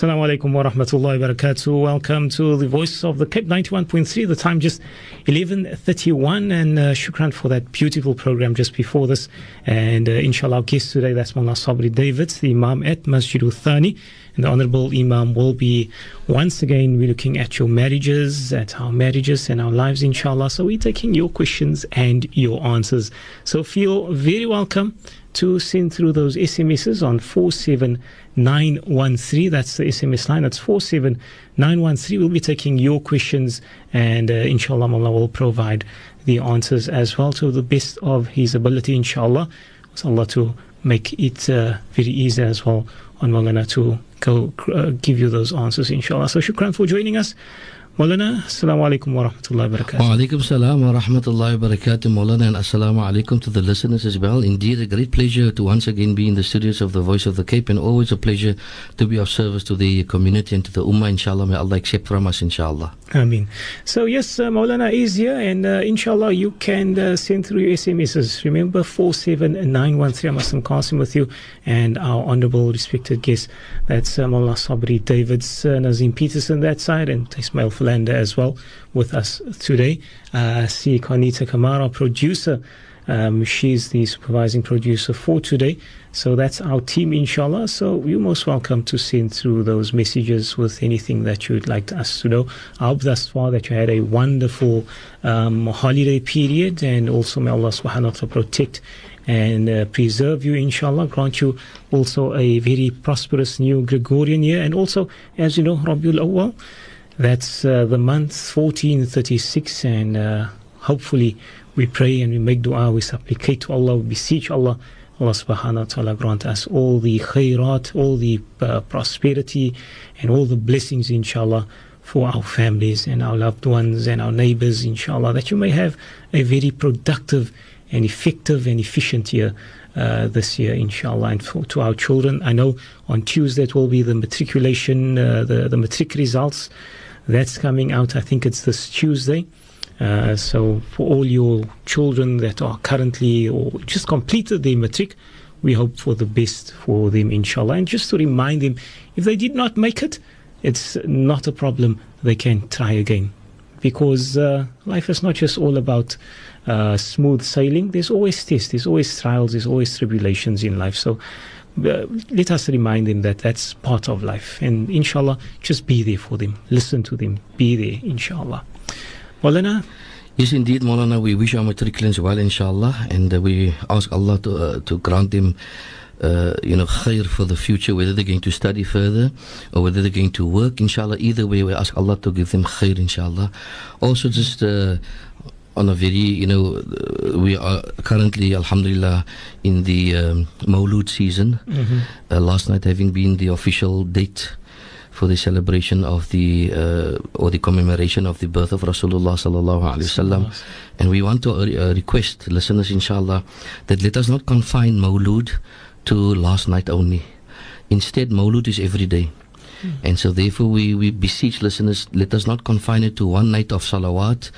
Assalamu alaikum wa rahmatullahi wa barakatuh. Welcome to the Voice of the Cape 91.3. The time just 11.31 and uh, shukran for that beautiful program just before this. And uh, inshallah, our guest today, that's Mullah Sabri David, the Imam at Masjid Thani. And the Honorable Imam will be once again, we're looking at your marriages, at our marriages and our lives, inshallah. So we're taking your questions and your answers. So feel very welcome to send through those SMSs on 47913. That's the SMS line. That's 47913. We'll be taking your questions and uh, inshallah Allah will provide the answers as well to the best of his ability, inshallah. So Allah to make it uh, very easy as well on Maulana to go uh, give you those answers, inshallah. So shukran for joining us. Maulana, Assalamu alaikum wa rahmatullahi wa barakatuh. Wa alaikum salam wa rahmatullahi wa barakatuh, Maulana, and assalamu alaikum to the listeners as well. Indeed, a great pleasure to once again be in the studios of the Voice of the Cape, and always a pleasure to be of service to the community and to the Ummah, inshallah. May Allah accept from us, inshallah. Ameen. So, yes, uh, Maulana is here, and uh, inshallah, you can uh, send through your SMSs. Remember, 47913. I'm Muslim Qasim with you, and our honorable, respected guest. That's uh, Mullah Sabri Davids, uh, Nazim Peterson, that side, and Ismail Philander as well with us today. Uh, see Carnita Kamara, producer. Um, she's the supervising producer for today. So that's our team, inshallah. So you're most welcome to send through those messages with anything that you'd like us to know. I hope thus far that you had a wonderful um, holiday period and also may Allah subhanahu wa ta'ala protect and uh, preserve you, inshallah. Grant you also a very prosperous new Gregorian year. And also, as you know, Rabiul Awwal, that's uh, the month 1436 and uh, hopefully we pray and we make dua, we supplicate to Allah, we beseech Allah. Allah subhanahu wa ta'ala grant us all the khairat, all the uh, prosperity and all the blessings inshallah for our families and our loved ones and our neighbors inshallah that you may have a very productive and effective and efficient year uh, this year inshallah and for, to our children. I know on Tuesday it will be the matriculation uh, the, the matric results that's coming out I think it's this Tuesday uh, so for all your children that are currently or just completed their matric, we hope for the best for them, inshallah. And just to remind them, if they did not make it, it's not a problem. They can try again. Because uh, life is not just all about uh, smooth sailing. There's always tests, there's always trials, there's always tribulations in life. So let us remind them that that's part of life. And inshallah, just be there for them. Listen to them. Be there, inshallah. Maulana? Yes, indeed, Maulana. We wish our matriculants well, inshallah, and uh, we ask Allah to, uh, to grant them. Uh, you know, khair for the future, whether they're going to study further or whether they're going to work, inshallah. Either way, we ask Allah to give them khair, inshallah. Also, just uh, on a very, you know, uh, we are currently, alhamdulillah, in the um, Maulud season. Mm-hmm. Uh, last night having been the official date for the celebration of the uh, or the commemoration of the birth of Rasulullah sallallahu alaihi wasallam, and we want to uh, request listeners, inshallah, that let us not confine Maulud to last night only. Instead, Maulud is every day. Mm. And so, therefore, we, we beseech listeners, let us not confine it to one night of salawat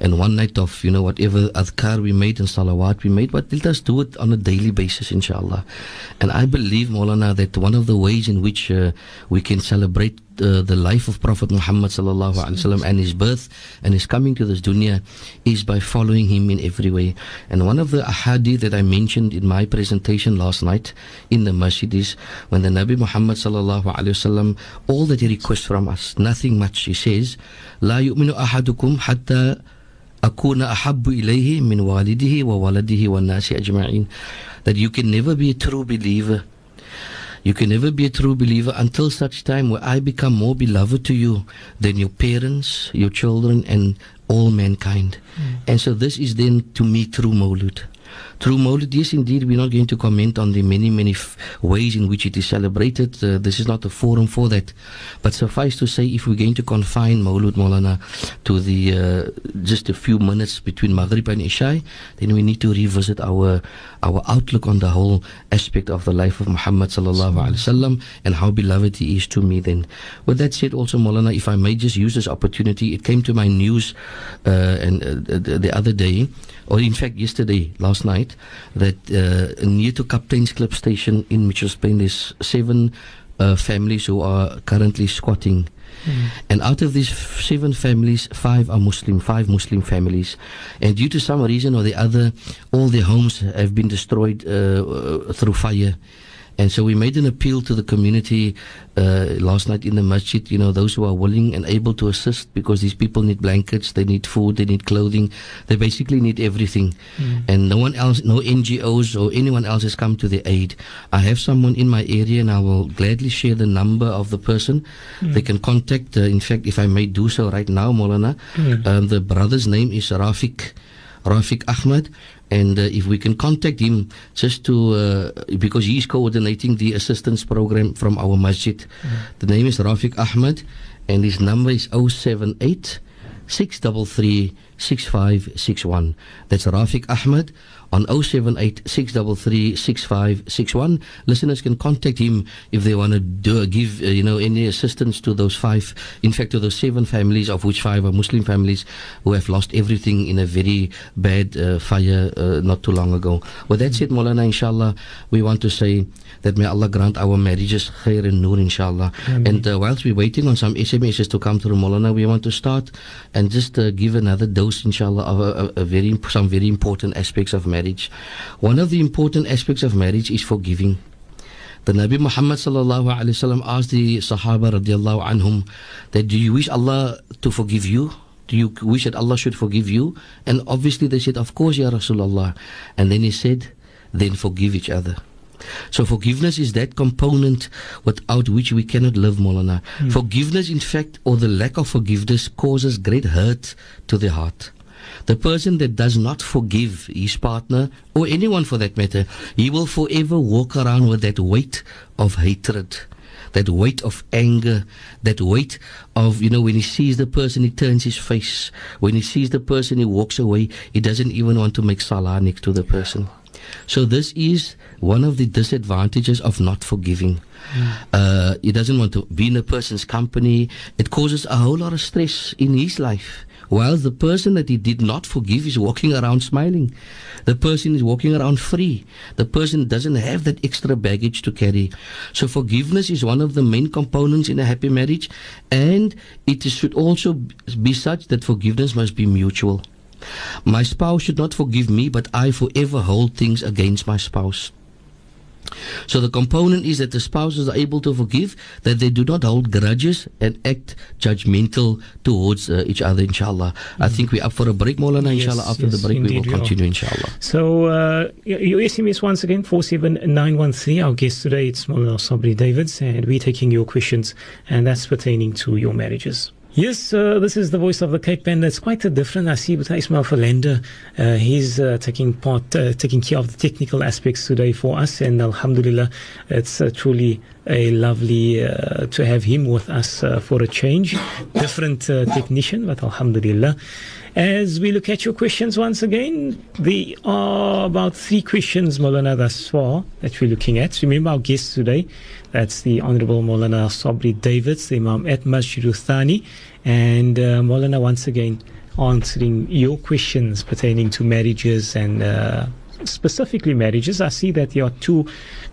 and one night of, you know, whatever adhkar we made and salawat we made, but let us do it on a daily basis, inshallah. And I believe, Maulana, that one of the ways in which uh, we can celebrate uh, the life of Prophet Muhammad sallallahu alaihi wasallam and his birth and his coming to this dunya is by following him in every way. And one of the ahadith that I mentioned in my presentation last night in the masjid is when the Nabi Muhammad sallallahu alaihi wasallam all that he requests from us, nothing much. He says, "La yu'minu ahadukum hatta akuna ahabbu ilayhi min walidihi wa waladihi wa nasi ajma'in." That you can never be a true believer you can never be a true believer until such time where I become more beloved to you than your parents, your children, and all mankind. Mm. And so this is then to me true Maulud. Through Maulid, yes, indeed, we're not going to comment on the many, many f- ways in which it is celebrated. Uh, this is not a forum for that. But suffice to say, if we're going to confine Maulud Maulana to the uh, just a few minutes between Maghrib and Isha, then we need to revisit our our outlook on the whole aspect of the life of Muhammad sallallahu alaihi wasallam and how beloved he is to me. Then, with that said, also Maulana, if I may just use this opportunity, it came to my news uh, and uh, the other day or in fact yesterday, last night, that uh, near to Kapteinsklip station in Mitchells Plain, there's seven uh, families who are currently squatting. And out of these f- seven families, five are Muslim, five Muslim families. And due to some reason or the other, all their homes have been destroyed uh, uh, through fire. And so we made an appeal to the community uh, last night in the masjid, you know, those who are willing and able to assist because these people need blankets, they need food, they need clothing, they basically need everything. And no one else, no NGOs or anyone else has come to their aid. I have someone in my area and I will gladly share the number of the person. They can contact, uh, in fact, if I may do so right now, Molana, um, the brother's name is Rafik. Rafik Ahmed. And uh, if we can contact him just to, uh, because he's coordinating the assistance program from our masjid. The name is Rafiq Ahmed and his number is 078 633 6561. That's Rafiq Ahmed on 078 6561. Listeners can contact him if they want to do, give uh, you know any assistance to those five, in fact, to those seven families, of which five are Muslim families who have lost everything in a very bad uh, fire uh, not too long ago. With that said, Molana, inshallah, we want to say that may Allah grant our marriages khair and nur, inshallah. And uh, whilst we're waiting on some SMSs to come through, Molana, we want to start and just uh, give another dose, inshallah, of a, a, a very some very important aspects of marriage. One of the important aspects of marriage is forgiving. The Nabi Muhammad sallallahu alaihi wasallam asked the Sahaba radiallahu anhum that do you wish Allah to forgive you? Do you wish that Allah should forgive you? And obviously they said, Of course, Ya Rasulullah. And then he said, Then forgive each other. So forgiveness is that component without which we cannot live, Molana. Hmm. Forgiveness, in fact, or the lack of forgiveness causes great hurt to the heart. The person that does not forgive his partner, or anyone for that matter, he will forever walk around with that weight of hatred, that weight of anger, that weight of, you know, when he sees the person, he turns his face. When he sees the person, he walks away. He doesn't even want to make salah next to the person. So this is one of the disadvantages of not forgiving. Uh, he doesn't want to be in a person's company. It causes a whole lot of stress in his life. While the person that he did not forgive is walking around smiling. The person is walking around free. The person doesn't have that extra baggage to carry. So forgiveness is one of the main components in a happy marriage. And it should also be such that forgiveness must be mutual. My spouse should not forgive me, but I forever hold things against my spouse. So the component is that the spouses are able to forgive, that they do not hold grudges and act judgmental towards uh, each other, inshallah. I think we're up for a break, Maulana, Yes, inshallah. After the break, we will we continue, inshallah. So, uh, your SMS once again, 47913. Our guest today, it's Molana Sabri Davids, and we're taking your questions, and that's pertaining to your marriages. Yes, uh, this is the voice of the Cape, and it's quite a different. I see with Ismail Philander, uh, he's uh, taking part, uh, taking care of the technical aspects today for us, and Alhamdulillah, it's uh, truly a lovely uh, to have him with us uh, for a change. Different uh, technician, but Alhamdulillah. As we look at your questions once again, there are about three questions, Molana, thus far that we're looking at. Remember our guest today, that's the Honorable Molana Sabri Davids, the Imam at Masjid Thani, and uh, Molana once again answering your questions pertaining to marriages and uh, specifically marriages. I see that there are two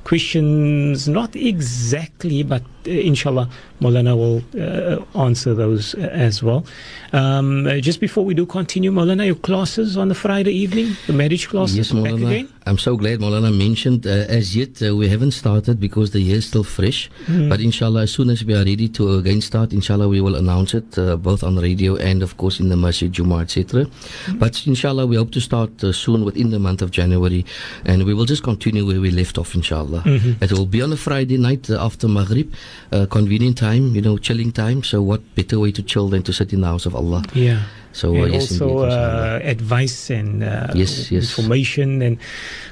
questions, not exactly, but inshallah, Molana will uh, answer those uh, as well. Um, just before we do continue, Molana, your classes on the Friday evening, the marriage classes Yes, Maulana. again? I'm so glad Molana mentioned. Uh, as yet, uh, we haven't started because the year is still fresh. But inshallah, as soon as we are ready to again start, inshallah, we will announce it uh, both on radio and, of course, in the Masjid Jummah, etc. But inshallah, we hope to start uh, soon within the month of January. And we will just continue where we left off, inshallah. It will be on a Friday night after Maghrib, uh, convenient time, you know, chilling time. So, what better way to chill than to sit in the house of Allah? Yeah. So, uh, and yes, also uh, advice and uh, Yes, yes. information and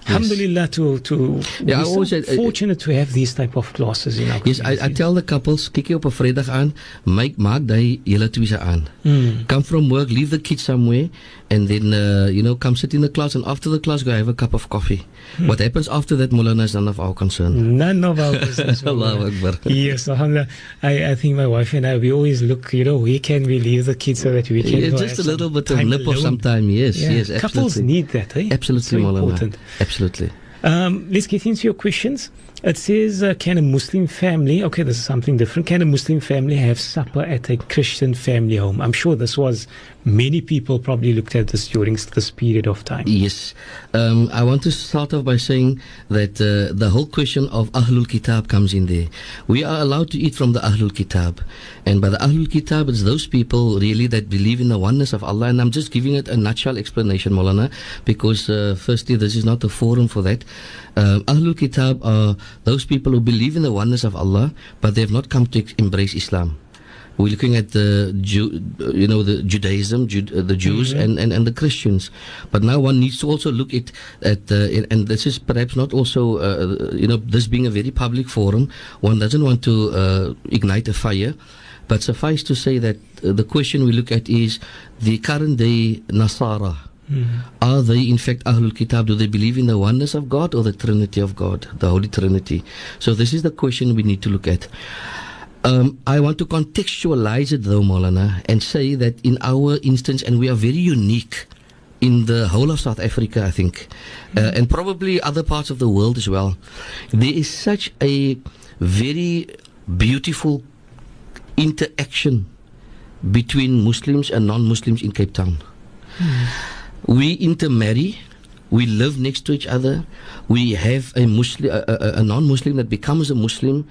alhamdulillah to to Yeah, I we're so always uh, fortunate to have these type of classes in our Yes, I, I tell the couples, kyk jy op 'n Vrydag aan, maak maak daai julle twee aan. Mm. Come from work, leave the kids somewhere and then uh, you know come sit in the class and after the class go have a cup of coffee. What happens after that Mulana is none of our concern. None of our business. Allahu Mullah. Akbar. Yes, alhamdulillah. I, I think my wife and I, we always look, you know, where can we leave the kids so that we can Yeah, just a little bit of lip alone. some time. Yes, Yeah. yes, Couples absolutely. need that, eh? Absolutely, so important. Absolutely. Um, let's get into your questions. It says, uh, can a Muslim family, okay, this is something different. Can a Muslim family have supper at a Christian family home? I'm sure this was, many people probably looked at this during this period of time. Yes. Um, I want to start off by saying that uh, the whole question of Ahlul Kitab comes in there. We are allowed to eat from the Ahlul Kitab. And by the Ahlul Kitab, it's those people really that believe in the oneness of Allah. And I'm just giving it a nutshell explanation, Molana, because uh, firstly, this is not the forum for that. Uh, Ahlul Kitab are those people who believe in the oneness of Allah, but they have not come to embrace Islam. We're looking at the Jew, you know, the Judaism, Jude, uh, the Jews, Mhm. and, and, and the Christians. But now one needs to also look at at uh, and this is perhaps not also uh, you know this being a very public forum. One doesn't want to uh, ignite a fire. But suffice to say that uh, the question we look at is the current day Nasara. Are they in fact Ahlul Kitab? Do they believe in the oneness of God or the Trinity of God, the Holy Trinity? So this is the question we need to look at. Um, I want to contextualize it though, Molana, and say that in our instance, and we are very unique in the whole of South Africa, I think, uh, and probably other parts of the world as well. There is such a very beautiful interaction between Muslims and non-Muslims in Cape Town. We intermarry. We live next to each other. We have a Muslim, a, a, a non-Muslim that becomes a Muslim,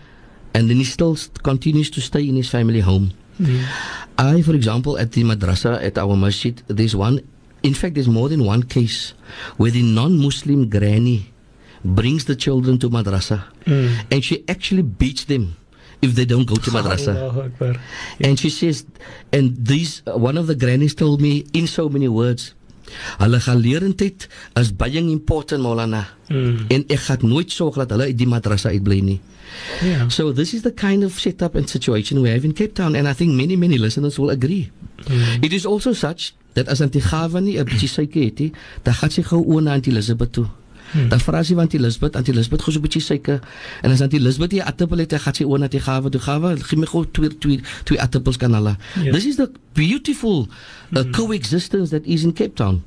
and then he still continues to stay in his family home. I, for example, at the madrasa at our masjid, there's one. In fact, there's more than one case where the non-Muslim granny brings the children to madrasa, and she actually beats them if they don't go to madrasa. Akbar. And she says, and these, uh, one of the grannies told me in so many words, Hulle is baie important Maulana. Mm. En ek gaan nooit sorg dat hulle uit die madrasa uitbly nie. Yeah. So this is the kind of setup and situation we have in Cape Town and I think many many listeners will agree. It is also such that as Auntie Gava nie 'n bietjie suiker het nie, dan gaan sy gou oor na Auntie Elizabeth toe. Dan vra sy Auntie Elizabeth, Auntie Elizabeth gou so 'n bietjie suiker. En as Auntie Elizabeth die appel het, gaan sy oor na Auntie Gava toe. Gava, gee my gou twee twee twee appels kan hulle. Ja. This is the beautiful uh, coexistence that is in Cape Town.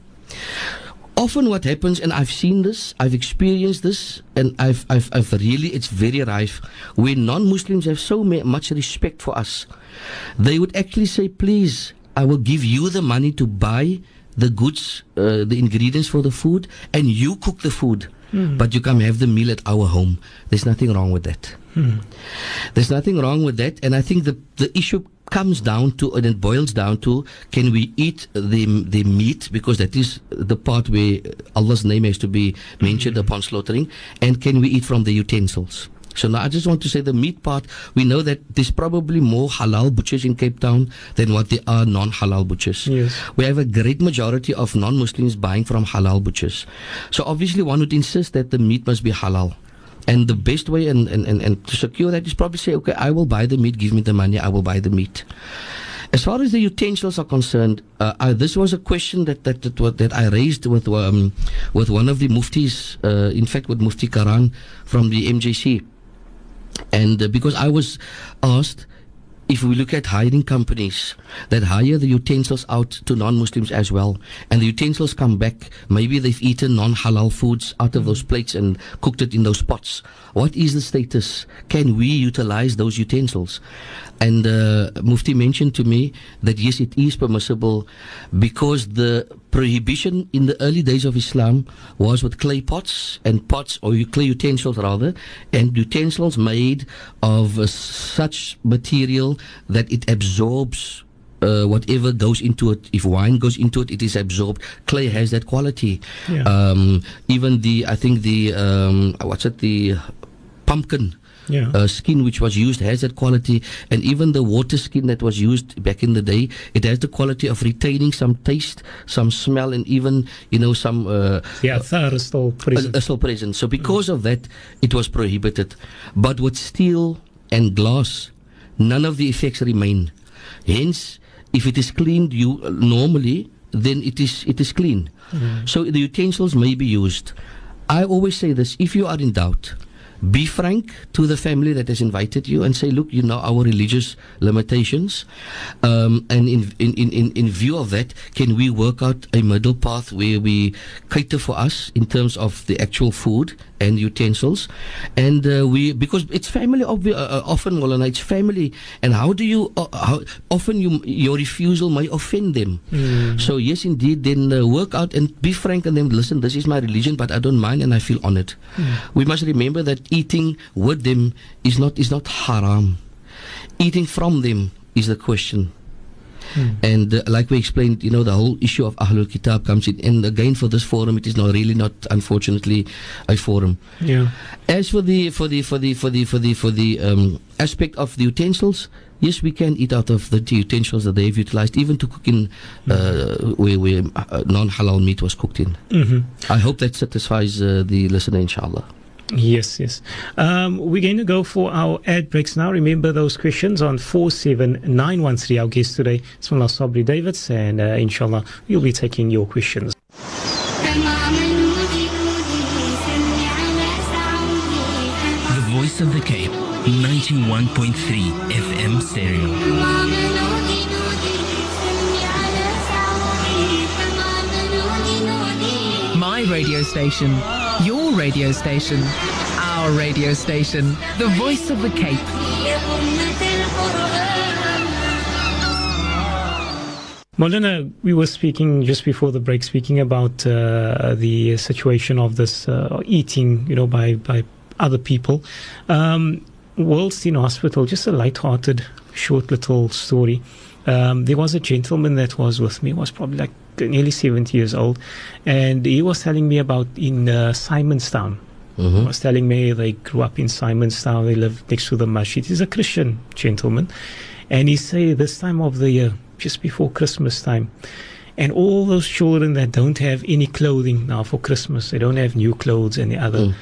Often what happens, and I've seen this, I've experienced this, and I've, I've, I've really, it's very rife, where non-Muslims have so much respect for us. They would actually say, please, I will give you the money to buy the goods, uh, the ingredients for the food, and you cook the food. But you come have the meal at our home. There's nothing wrong with that. There's nothing wrong with that, and I think the the issue comes down to and it boils down to can we eat the the meat because that is the part where Allah's name has to be mentioned upon slaughtering, and can we eat from the utensils? So now I just want to say the meat part. We know that there's probably more halal butchers in Cape Town than what there are non-halal butchers. Yes. We have a great majority of non-Muslims buying from halal butchers. So obviously one would insist that the meat must be halal. And the best way and, and, and, and to secure that is probably say, okay, I will buy the meat, give me the money, I will buy the meat. As far as the utensils are concerned, uh, I, this was a question that that that, that I raised with um, with one of the muftis, uh, in fact, with Mufti Karaan from the MJC, and uh, because I was asked if we look at hiring companies that hire the utensils out to non-Muslims as well, and the utensils come back, maybe they've eaten non-halal foods out of those plates and cooked it in those pots. What is the status? Can we utilize those utensils? And uh, Mufti mentioned to me that yes, it is permissible because the prohibition in the early days of Islam was with clay pots and pots, or clay utensils rather, and utensils made of uh, such material that it absorbs uh, whatever goes into it. If wine goes into it, it is absorbed. Clay has that quality. Yeah. Um, even the, I think the, um, what's it, the pumpkin Yeah. uh, skin which was used has that quality, and even the water skin that was used back in the day, it has the quality of retaining some taste, some smell, and even you know some uh, yeah, is still present. uh, still present. So because of that, it was prohibited. But with steel and glass, none of the effects remain. Hence, if it is cleaned, you uh, normally then it is it is clean. So the utensils may be used. I always say this: if you are in doubt, Be frank to the family that has invited you and say, look, you know our religious limitations. Um, and in, in, in, in view of that, can we work out a middle path where we cater for us in terms of the actual food and utensils? And uh, we, because it's family, obvi- uh, uh often, Molana, it's family. And how do you, uh, how, often you, your refusal may offend them. Mm. So, yes, indeed, then uh, work out and be frank and then listen, this is my religion, but I don't mind and I feel honored. Mm. We must remember that eating with them is not is not haram. Eating from them is the question. Hmm. And uh, like we explained, you know, the whole issue of Ahlul Kitab comes in. And again, for this forum, it is not really not, unfortunately, a forum. Yeah. As for the for the for the for the for the for the um, aspect of the utensils, yes, we can eat out of the utensils that they've utilized, even to cook in uh, where, where uh, non-halal meat was cooked in. Mm-hmm. I hope that satisfies uh, the listener, inshallah. Yes, yes. Um, we're going to go for our ad breaks now. Remember those questions on 47913. Our guest today is Mullah Sabri Davids, and uh, inshallah, we'll be taking your questions. The Voice of the Cape, 91.3 FM stereo. My radio station radio station, our radio station, the voice of the Cape. Molana, we were speaking just before the break, speaking about uh, the situation of this uh, eating, you know, by by other people. Um, Worldstein Hospital, just a light-hearted, short little story. Um, there was a gentleman that was with me, was probably like nearly 70 years old, and he was telling me about in uh, Simonstown. Mm-hmm. He was telling me they grew up in Simonstown, they live next to the masjid. He's a Christian gentleman, and he say this time of the year, just before Christmas time, and all those children that don't have any clothing now for Christmas, they don't have new clothes and the other. Mm.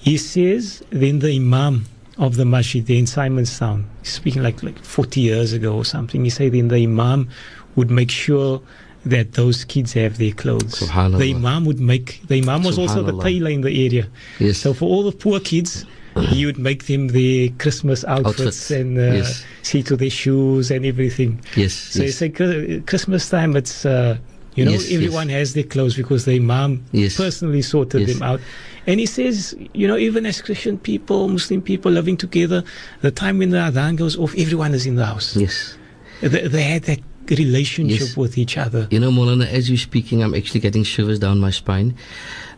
He says then the imam of the masjid there in Simonstown, speaking like like 40 years ago or something, he said then the imam would make sure that those kids have their clothes. The imam would make, the imam was also the tailor in the area. Yes. So for all the poor kids, he would make them their Christmas outfits, outfits. and uh, yes. see to their shoes and everything. Yes. So yes. it's like Christmas time, it's, uh, you know, yes, everyone has their clothes because the imam personally sorted them out. And he says, you know, even as Christian people, Muslim people living together, the time when the adhan goes off, everyone is in the house. Yes. They, they had that relationship yes. with each other. You know, Molana, as you're speaking, I'm actually getting shivers down my spine.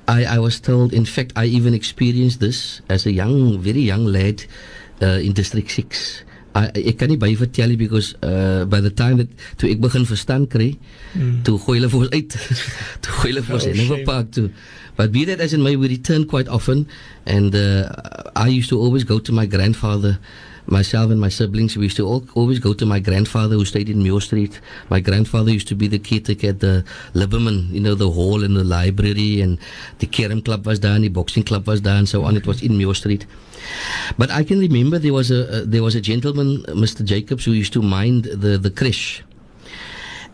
I, I was told, in fact, I even experienced this as a young, very young lad uh, in District 6. I, ek kan nie by vertel nie because uh, by the time that toe ek begin verstaan kry mm. toe gooi hulle vir ons uit toe gooi hulle vir ons oh, in 'n park toe but be that as in may we return quite often and uh, I used to always go to my grandfather myself and my siblings, we used to all, always go to my grandfather who stayed in Muir Street. My grandfather used to be the caretaker at the Liberman, you know, the hall and the library, and the Kerem Club was there, and the boxing club was there, and so on. It was in Muir Street. But I can remember there was a uh, there was a gentleman, Mr. Jacobs, who used to mind the the creche,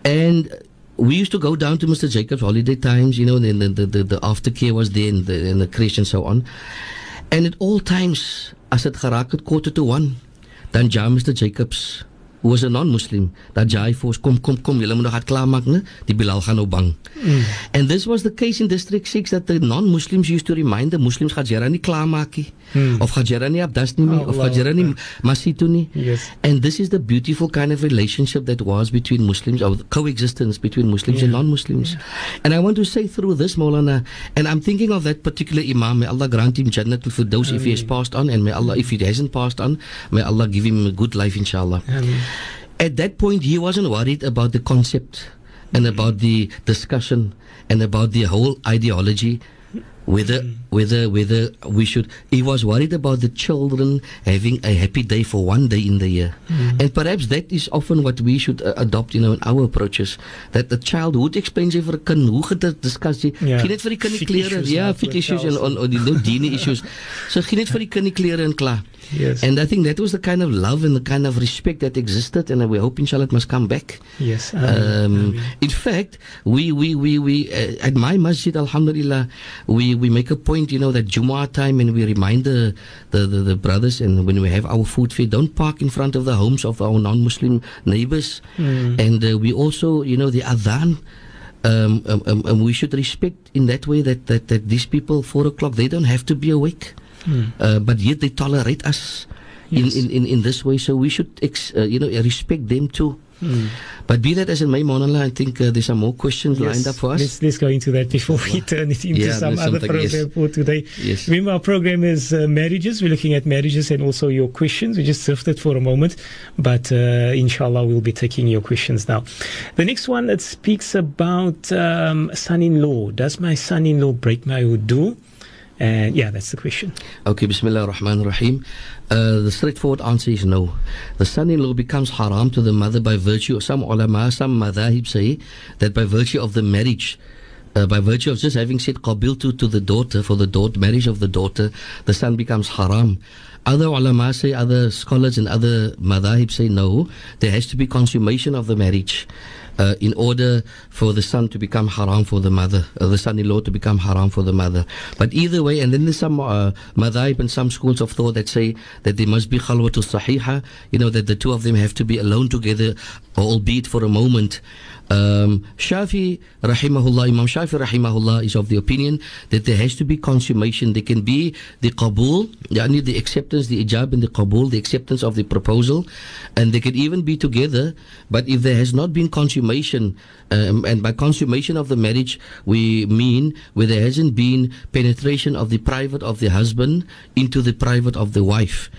and we used to go down to Mr. Jacobs holiday times, you know, then the, the, the, the aftercare was there and the, and the and so on. And at all times, as dit geraak het quarter to 1, dan ja Mr Jacobs who was a non-Muslim dat jy vir ons kom kom kom julle moet nog hard klaar maak né die Bilal gaan nou bang mm. and this was the case in district 6 that the non-Muslims used to remind the Muslims gaan jy nie klaar maak nie mm. of gaan jy nie abdas nie oh, of gaan jy nie masito nie yes. and this is the beautiful kind of relationship that was between Muslims or coexistence between Muslims yeah. and non-Muslims yeah. and I want to say through this Maulana and I'm thinking of that particular imam may Allah grant him Jannatul Firdaus if he has passed on and may Allah if he hasn't passed on may Allah give him a good life inshallah Amen. At that point, he wasn't worried about the concept and about the discussion and about the whole ideology whether mm. whether whether we should he was worried about the children having a happy day for one day in the year mm. and perhaps that is often what we should uh, adopt you know in our approaches that the child hoe explains vir 'n kind hoe dit discuss jy yeah. gee net vir die kind die klere ja fit issues en on, on die no dine issues so gee net vir die kind die klere en klaar Yes. And I think that was the kind of love and the kind of respect that existed, and we hope, inshallah, it must come back. Yes. Um, in fact, we, we, we, we uh, at my masjid, alhamdulillah, we, we make a point, you know, that Jumu'ah time and we remind the, the, the, the brothers and when we have our food fair, don't park in front of the homes of our non-Muslim neighbors. And uh, we also, you know, the adhan, um, um, um, um, we should respect in that way that, that, that these people, four o'clock, they don't have to be awake. Uh, but yet they tolerate us Yes. in, in, in, in this way. So we should, ex, uh, you know, respect them too. But be that as it may, Molana, I think uh, there's some more questions lined up for us. Let's, let's go into that before we turn it into Yeah, some other program yes. for today. Yes. Remember, our program is uh, marriages. We're looking at marriages and also your questions. We just drifted for a moment, but uh, inshallah, we'll be taking your questions now. The next one it speaks about um, son-in-law. Does my son-in-law break my wudu? And yeah, that's the question. Okay, Bismillah ar-Rahman ar-Rahim. Uh, the straightforward answer is no. The son-in-law becomes haram to the mother by virtue of some ulama, some madhahib say that by virtue of the marriage, uh, by virtue of just having said qabiltu to the daughter for the daughter, marriage of the daughter, the son becomes haram. Other ulama say, other scholars and other madhahib say no. There has to be consummation of the marriage. Uh, in order for the son to become haram for the mother, uh, the son-in-law to become haram for the mother. But either way, and then there's some uh, and some schools of thought that say that there must be khalwatu sahiha, you know, that the two of them have to be alone together, albeit for a moment. Um, Shafi rahimahullah, Imam Shafi rahimahullah is of the opinion that there has to be consummation. There can be the qabul, yani the acceptance, the ijab and the qabul, the acceptance of the proposal, and they can even be together. But if there has not been consummation, um, and by consummation of the marriage, we mean where there hasn't been penetration of the private of the husband into the private of the wife.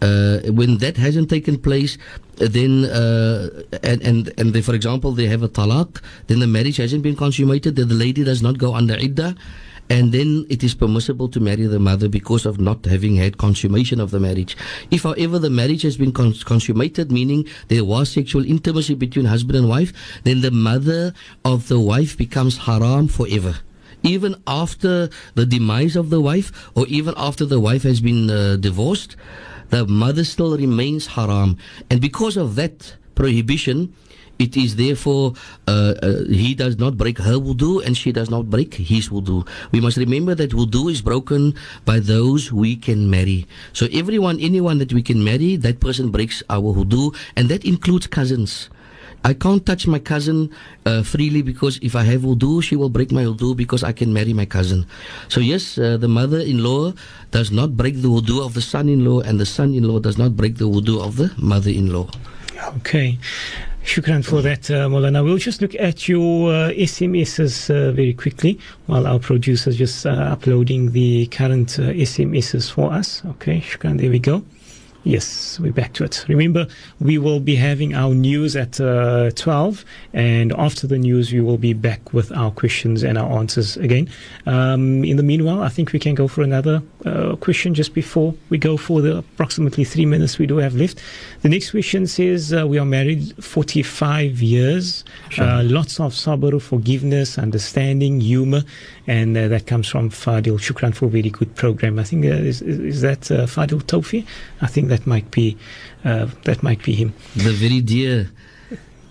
Uh, when that hasn't taken place, then uh, and and and they, for example they have a talaq, then the marriage hasn't been consummated. Then the lady does not go under iddah, and then it is permissible to marry the mother because of not having had consummation of the marriage. If, however, the marriage has been cons- consummated, meaning there was sexual intimacy between husband and wife, then the mother of the wife becomes haram forever even after the demise of the wife or even after the wife has been uh, divorced, the mother still remains haram. And because of that prohibition, it is therefore uh, uh, he does not break her wudu and she does not break his wudu. We must remember that wudu is broken by those we can marry. So everyone, anyone that we can marry, that person breaks our wudu, and that includes cousins. I can't touch my cousin uh, freely because if I have wudu, she will break my wudu because I can marry my cousin. So yes, uh, the mother-in-law does not break the wudu of the son-in-law, and the son-in-law does not break the wudu of the mother-in-law. Okay. Shukran for that, uh, Molana. We'll just look at your uh, SMSs uh, very quickly while our producer's just uh, uploading the current uh, SMSs for us. Okay, Shukran, there we go. Yes, we're back to it. Remember, we will be having our news at uh, 12, and after the news, we will be back with our questions and our answers again. Um, in the meanwhile, I think we can go for another uh, question just before we go for the approximately three minutes we do have left. The next question says uh, We are married 45 years, uh, lots of sabr, forgiveness, understanding, humor, and uh, that comes from Fadil. Shukran for a very good program. I think uh, is, is that uh, Fadil Tofi? I think that might be uh, that might be him. The very dear,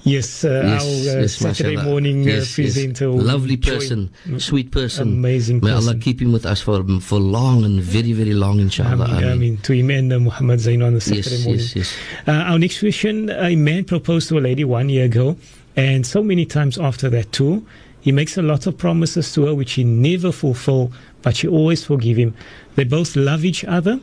Yes, uh, yes, our uh, yes, Saturday mashallah. morning yes, uh, yes. presenter. lovely Joy- person, Mm, sweet person. Amazing May Allah person. keep him with us for for long and very very long, inshallah. Ameen, Ameen. Ameen. To him and uh, Muhammad Zain on the Yes, Saturday morning. yes, yes. Uh, our next question a man proposed to a lady one year ago, and so many times after that, too. He makes a lot of promises to her which he never fulfill, but she always forgive him. They both love each other.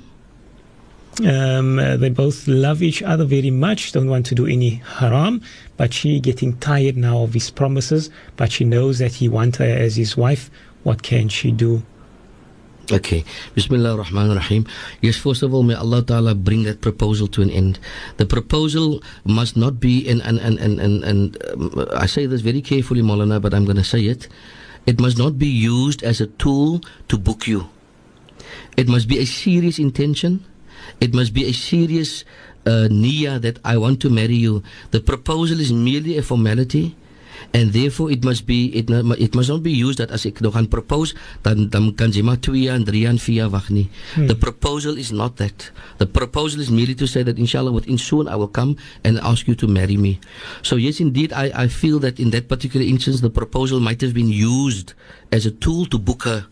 Um, uh, they both love each other very much, don't want to do any haram, but she getting tired now of his promises, but she knows that he wants her as his wife. What can she do? Okay. Bismillah ar-Rahman ar-Rahim. Yes, first of all, may Allah Ta'ala bring that proposal to an end. The proposal must not be, and, and, and, and, and, um, I say this very carefully, Maulana, but I'm going to say it. It must not be used as a tool to book you. It must be a serious intention. It must be a serious uh, niyyah that I want to marry you. The proposal is merely a formality. And therefore it must be it, it must not be used that as ek nou gaan propose dan dan kan jy maar 2 jaar en 3 jaar en 4 jaar wag nie. The proposal is not that. The proposal is merely to say that inshallah within soon I will come and ask you to marry me. So yes indeed I I feel that in that particular instance the proposal might have been used as a tool to book her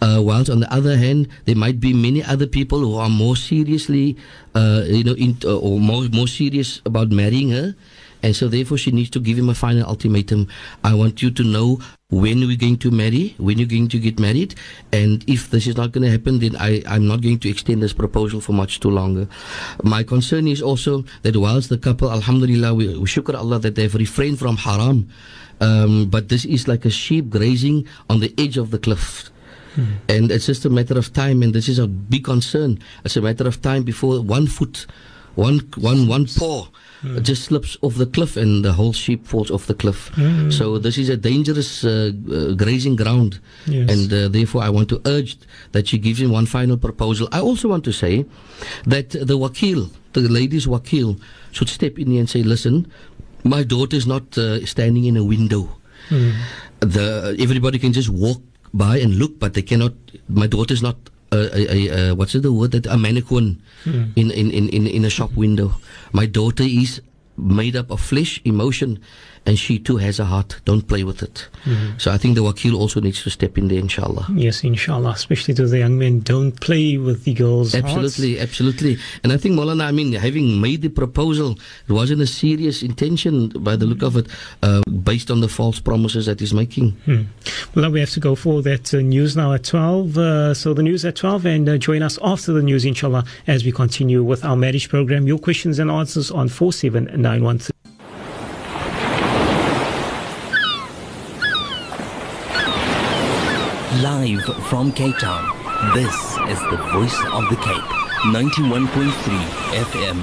Uh, whilst on the other hand, there might be many other people who are more seriously, uh, you know, in, uh, or more more serious about marrying her, and so therefore she needs to give him a final ultimatum. I want you to know when we're going to marry, when you're going to get married, and if this is not going to happen, then I, I'm not going to extend this proposal for much too longer. My concern is also that whilst the couple, Alhamdulillah, we, we shukr Allah that they've refrained from haram, um, but this is like a sheep grazing on the edge of the cliff. And it's just a matter of time, and this is a big concern. It's a matter of time before one foot, one one one paw just slips off the cliff, and the whole sheep falls off the cliff. So this is a dangerous uh, uh, grazing ground, Yes. and uh, therefore I want to urge that she gives him one final proposal. I also want to say that the wakil, the lady's wakil, should step in here and say, "Listen, my daughter is not uh, standing in a window." the everybody can just walk by and look, but they cannot. My daughter is not a, a, a, what's the word that a mannequin hmm. in, in, in, in in a shop window. My daughter is made up of flesh, emotion, and she too has a heart. Don't play with it. So I think the wakil also needs to step in there, inshallah. Yes, inshallah, especially to the young men. Don't play with the girls' hearts. Absolutely, absolutely. And I think Molana, I mean, having made the proposal, it wasn't a serious intention by the look of it, uh, based on the false promises that he's making. Hmm. Well, now we have to go for that uh, news now at 12. Uh, so the news at 12 and uh, join us after the news, inshallah, as we continue with our marriage program. Your questions and answers on 47913. Live from Cape Town, this is the voice of the Cape. 91.3 FM.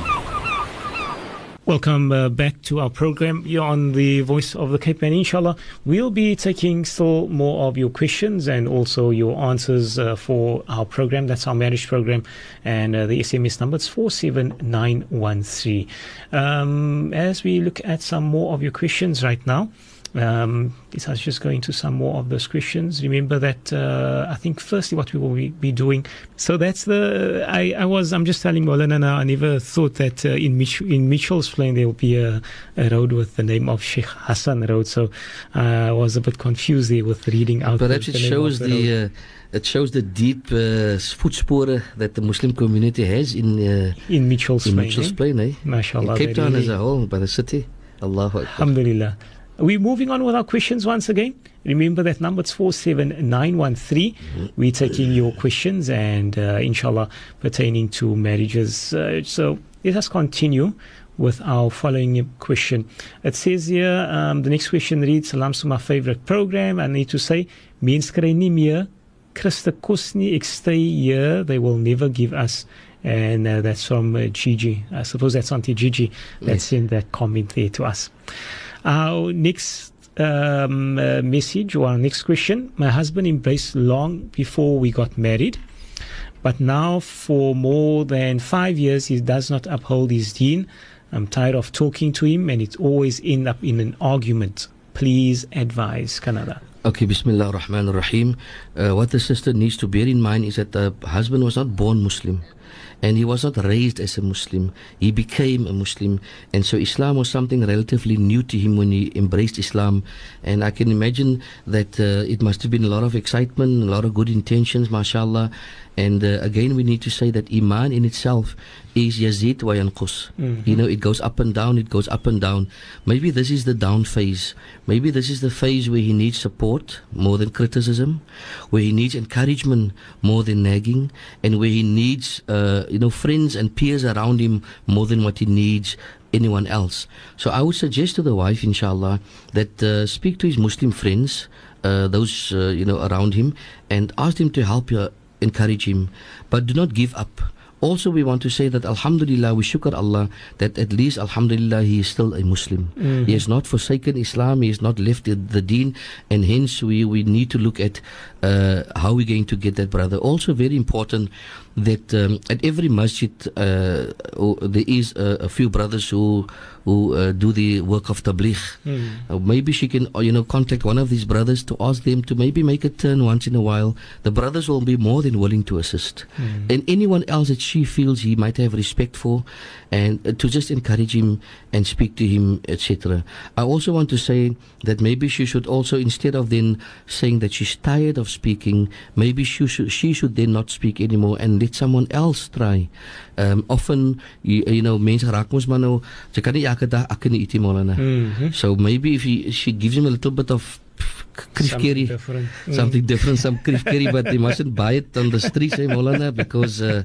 Welcome uh, back to our program. You're on the Voice of the Cape, and inshallah, we'll be taking still more of your questions and also your answers uh, for our program. That's our marriage program, and uh, the SMS number is 47913. Um, as we look at some more of your questions right now, um, this is just going to some more of those questions. Remember that uh, I think firstly what we will be, doing. So that's the I, I was I'm just telling Molana now. I never thought that uh, in Mitch, in Mitchell's Plain there will be a, a road with the name of Sheikh Hassan Road. So uh, I was a bit confused there with reading out. Perhaps the, it shows the, the uh, it shows the deep uh, voetsporen that the Muslim community has in uh, in Mitchell's in Plain. Mitchell's eh? Plain, eh? Mashallah. In Cape Town as really- a whole, by the city. Allahu Akbar. Alhamdulillah. We're moving on with our questions once again. Remember that number is 47913. We're taking your questions and uh, inshallah pertaining to marriages. Uh, so let us continue with our following question. It says here, um, the next question reads, Salams to my favorite program. I need to say, kry nie meer Christa kos nie, ek stay here, they will never give us. And uh, that's from uh, Gigi. I suppose that's Auntie Gigi that sent that comment there to us. Our next um, uh, message or our next question My husband embraced long before we got married, but now for more than five years he does not uphold his deen. I'm tired of talking to him and it always end up in an argument. Please advise Canada. Okay, Bismillah ar-Rahman ar-Rahim. Uh, what the sister needs to bear in mind is that the husband was not born Muslim. And he was not raised as a Muslim. He became a Muslim. And so Islam was something relatively new to him when he embraced Islam. And I can imagine that uh, it must have been a lot of excitement, a lot of good intentions, mashallah. And uh, again, we need to say that Iman in itself is yazid wa yanqus. You know, it goes up and down, it goes up and down. Maybe this is the down phase. Maybe this is the phase where he needs support more than criticism, where he needs encouragement more than nagging, and where he needs, uh, you know, friends and peers around him more than what he needs anyone else. So I would suggest to the wife, inshallah, that uh, speak to his Muslim friends, uh, those, uh, you know, around him, and ask them to help you, encourage him, but do not give up. Also, we want to say that Alhamdulillah, we shukr Allah that at least Alhamdulillah he is still a Muslim. He has not forsaken Islam, he has not left the, the deen, and hence we, we need to look at uh, how we're going to get that brother. Also, very important that um, at every masjid uh, there is a, a few brothers who who uh, do the work of tabligh. Uh, maybe she can, uh, you know, contact one of these brothers to ask them to maybe make a turn once in a while. The brothers will be more than willing to assist, and anyone else that she feels he might have respect for, and uh, to just encourage him and speak to him, etc. I also want to say that maybe she should also, instead of then saying that she's tired of speaking, maybe she should, she should then not speak anymore and let someone else try. Um, often, you, you know, mense raak mos maar nou, sy kan nie elke dag ek nie ietsie Molana. Mhm. So maybe if he, she gives him a little bit of Something krifkeri, different. Mm. something different, some krifkeri, but they mustn't buy it on the streets, eh, Molana, because uh,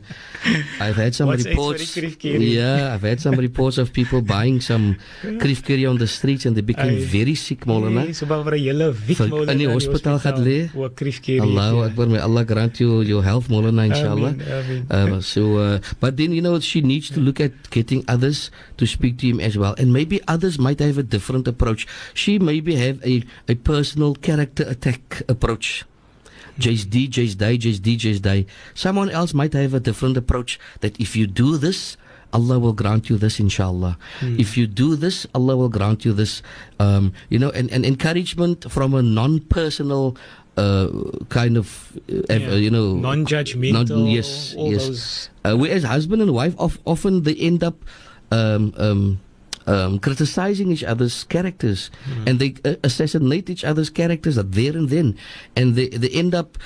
I've had some What's reports. Yeah, I've had some reports of people buying some krifkeri on the streets and they became Aye. very sick, Molana. Nee, so maar hele week Vir- in die hospitaal gaan lê. Oor kriefkerie. Allah Akbar, may Allah grant you your health, Molana, inshallah. Amen, amen. Um, so, uh, but then you know she needs to look at getting others to speak to him as well, and maybe others might have a different approach. She maybe have a a personal character attack approach. Jay's D, Jace Die, Jay's D, Jace Die. Someone else might have a different approach that if you do this, Allah will grant you this, inshallah. If you do this, Allah will grant you this. Um, you know, and, and encouragement from a non-personal uh, kind of, uh, Yeah. uh, you know, non- yes, all yes. Those, uh, whereas husband and wife of, often they end up um, um, um, criticizing each other's characters. And they uh, assassinate each other's characters there and then. And they, they end up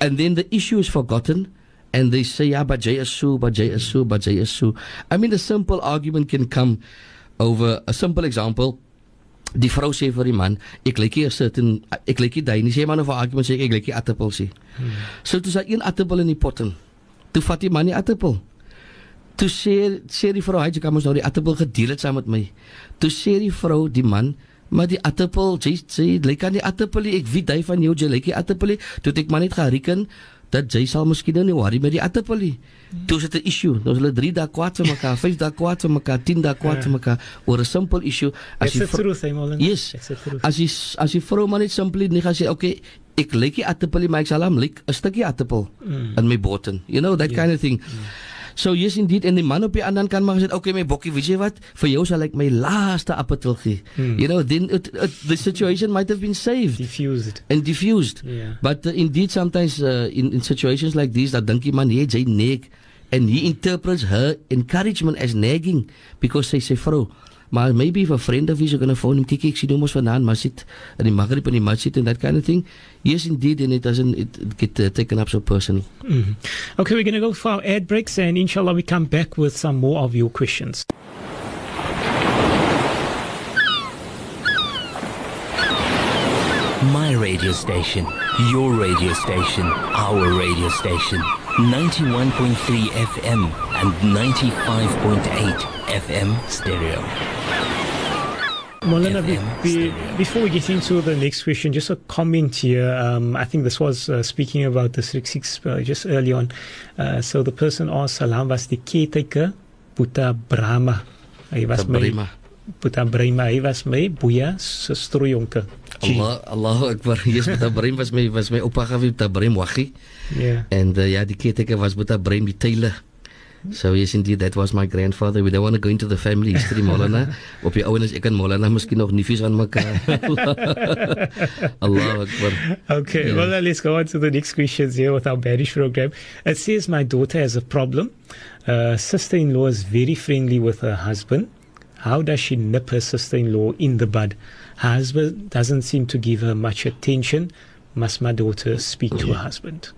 and then the issue is forgotten. And they say yeah but so but so but so I mean a simple argument can come over a simple example. Die vrou sê vir die man ek lyk nie 'n certain ek lyk nie daai nie. Sê man of 'n argument sê ek lyk nie appel sê. So toe sy een in die pot in toe vat die man die toe sê sê die vrou hy jy kan mos nou die appel gedeel het saam met my toe sê die vrou die man maar die appel jy sê lyk aan die appel ek weet hy van jou jy lyk die appel toe het ek maar net gereken dat jy sal miskien nou nie worry met die appel nie toe is dit 'n issue nou is hulle 3 dae kwaad vir mekaar 5 dae kwaad vir mekaar 10 dae kwaad Ja. vir mekaar oor 'n simpel issue the vrou- truth? Yes. As jy as jy vrou maar net simply nie gaan sê okay, ek lyk die aardappel, maar ek sal hom lyk 'n stukkie aardappel Mm. in my botten. You know that Ja. kind of thing. So yes indeed en die man op die ander kant maar gesê okay my bokkie, weet jy wat? Vir jou sal ek my laaste appel gee. Mm. You know then it, it, the situation might have been saved Diffused. and diffused. Yeah. But uh, indeed, sometimes uh, in, in situations like these, dat dink die man, nee, jy neek. And he interprets her encouragement as nagging because sy sê vrou. Maar maybe if a friend of his is going to phone him, kyk ek sien hom ons vanaand masjid in die maghrib in die masjid and that kind of thing. Yes, indeed, and it doesn't it, it get uh, taken up so personal. Mhm. Okay, we're going to go for our ad breaks and inshallah we come back with some more of your questions. My radio station, your radio station, our radio station. 91.3 FM and 95.8 FM stereo. Molana, be, FM be, stereo. before we get into the next question, just a comment here. Um, I think this was uh, speaking about the 66 uh, just early on. Uh, so the person asked, Salam was the caretaker, Puta Brahma. Hy was my Tabrima. Puta Brahma. Hy was my boeie se strooijonker. Gee. Allah, Allahu Akbar. Yes, Tabrim was my was my oupa gewees, Tabrim Waghi. Yeah. And uh, yeah, the caretaker was Buta Brahim Taylor. So yes, indeed, that was my grandfather. We don't want to go into the family history, Molana. Op die ouenes, ek en Molana, miskien nog niefies aan mekaar. Allah Akbar. Okay, Yeah. well, let's go on to the next questions here with our Banish program. It says, My daughter has a problem. Uh, sister in law is very friendly with her husband. How does she nip her sister in law in the bud? Her husband doesn't seem to give her much attention. Must my daughter speak to her husband?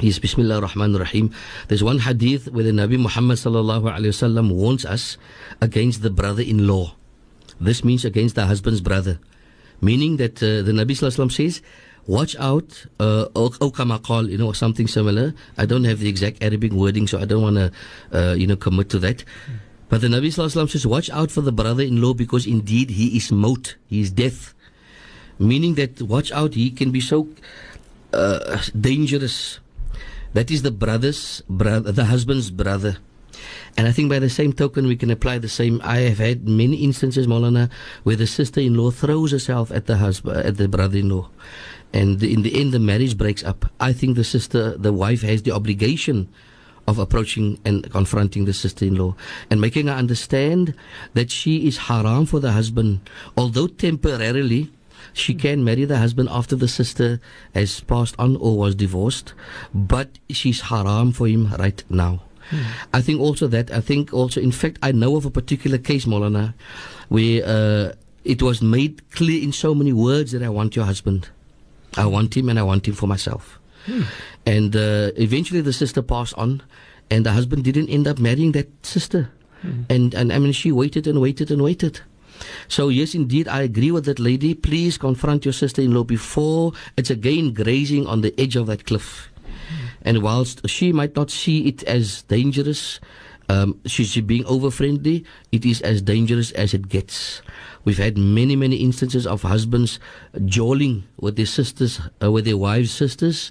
Yes, Bismillah ar-Rahman ar-Rahim. There's one hadith where the Nabi Muhammad sallallahu alayhi wasallam warns us against the brother-in-law. This means against the husband's brother. Meaning that uh, the Nabi sallallahu alayhi says, watch out, uh, or, or kama qal, you know, something similar. I don't have the exact Arabic wording, so I don't want to, uh, you know, commit to that. But the Nabi sallallahu says, watch out for the brother-in-law because indeed he is maut, he is death. Meaning that, watch out, he can be so uh, dangerous. That is the brother's brother, the husband's brother. And I think by the same token, we can apply the same. I have had many instances, Molana, where the sister-in-law throws herself at the husband, at the brother-in-law, and in the end, the marriage breaks up. I think the sister, the wife, has the obligation of approaching and confronting the sister-in-law and making her understand that she is haram for the husband, although temporarily she can marry the husband after the sister has passed on or was divorced, but she's haram for him right now. I think also that, I think also, in fact, I know of a particular case, Molana, where uh, it was made clear in so many words that I want your husband. I want him and I want him for myself. And uh, eventually the sister passed on, and the husband didn't end up marrying that sister. And, and I mean, she waited and waited and waited. So, yes, indeed, I agree with that lady. Please confront your sister in law before it's again grazing on the edge of that cliff. And whilst she might not see it as dangerous, um, she's being over friendly, it is as dangerous as it gets. We've had many, many instances of husbands jawling with their sisters, uh, with their wives' sisters,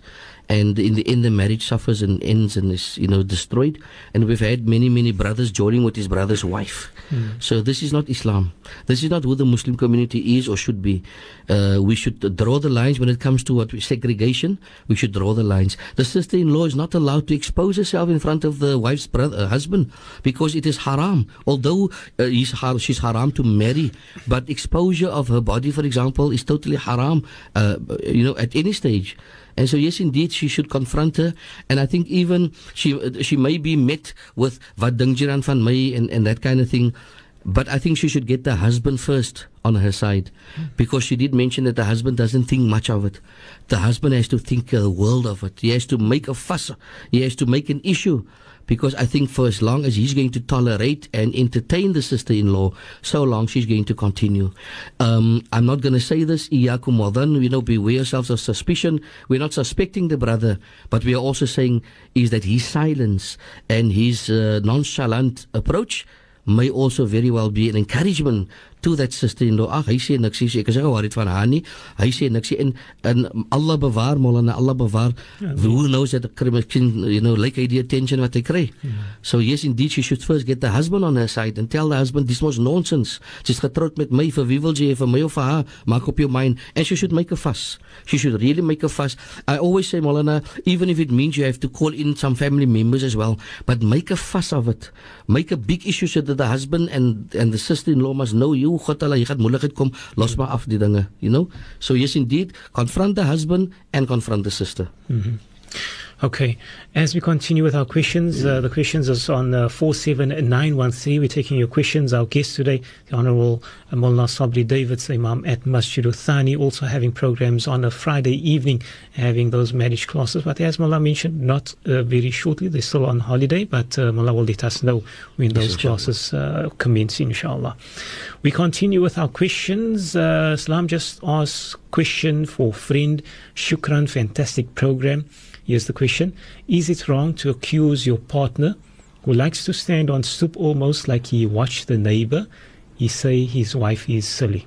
and in the end, the marriage suffers and ends and is, you know, destroyed. And we've had many, many brothers joining with his brother's wife. So this is not Islam. This is not who the Muslim community is or should be. Uh, we should draw the lines when it comes to what segregation. We should draw the lines. The sister-in-law is not allowed to expose herself in front of the wife's brother, uh, husband because it is haram. Although uh, he's har- she's haram to marry, but exposure of her body, for example, is totally haram. Uh, you know, at any stage. And so, yes, indeed, she should confront her. And I think even she uh, she may be met with dink van my and, and that kind of thing. But I think she should get the husband first on her side because she did mention that the husband doesn't think much of it. The husband has to think a world of it. He has to make a fuss. He has to make an issue because I think for as long as he's going to tolerate and entertain the sister-in-law, so long she's going to continue. Um, I'm not going to say this, iyakum wadan, you know, beware yourselves of suspicion. We're not suspecting the brother, but we are also saying is that his silence and his uh, nonchalant approach may also very well be an encouragement to that sister-in-law. Ag, hy sê niks, sê ek is nie worried van haar nie. Hy sê niks en en Allah bewaar Molana, Allah bewaar. Who knows that the criminal you know, like hy die attention wat hy kry. So yes, indeed she should first get the husband on her side and tell the husband this was nonsense. She's getroud met my, vir wie wil jy vir my of vir haar? Maak op jou mind and she should make a fuss. She should really make a fuss. I always say Molana, even if it means you have to call in some family members as well, but make a fuss of it. Make a big issue so that the husband and and the sister-in-law must know you God hulle, jy gaan moeilikheid kom, los maar af die dinge, you know? So yes indeed, confront the husband and confront the sister. Okay, as we continue with our questions, uh, the questions is on uh, 47913. We're taking your questions. Our guest today, the Honorable Mullah Sabri Davids, Imam at Masjid Thani, also having programs on a Friday evening, having those marriage classes. But as Mullah mentioned, not uh, very shortly, they're still on holiday, but uh, Mullah will let us know when those inshallah. classes uh, commence, inshallah. We continue with our questions. Uh, Islam just asked question for friend Shukran, fantastic program. Here's the question Is it wrong to accuse your partner who likes to stand on stoop almost like he watched the neighbor? He say his wife is silly.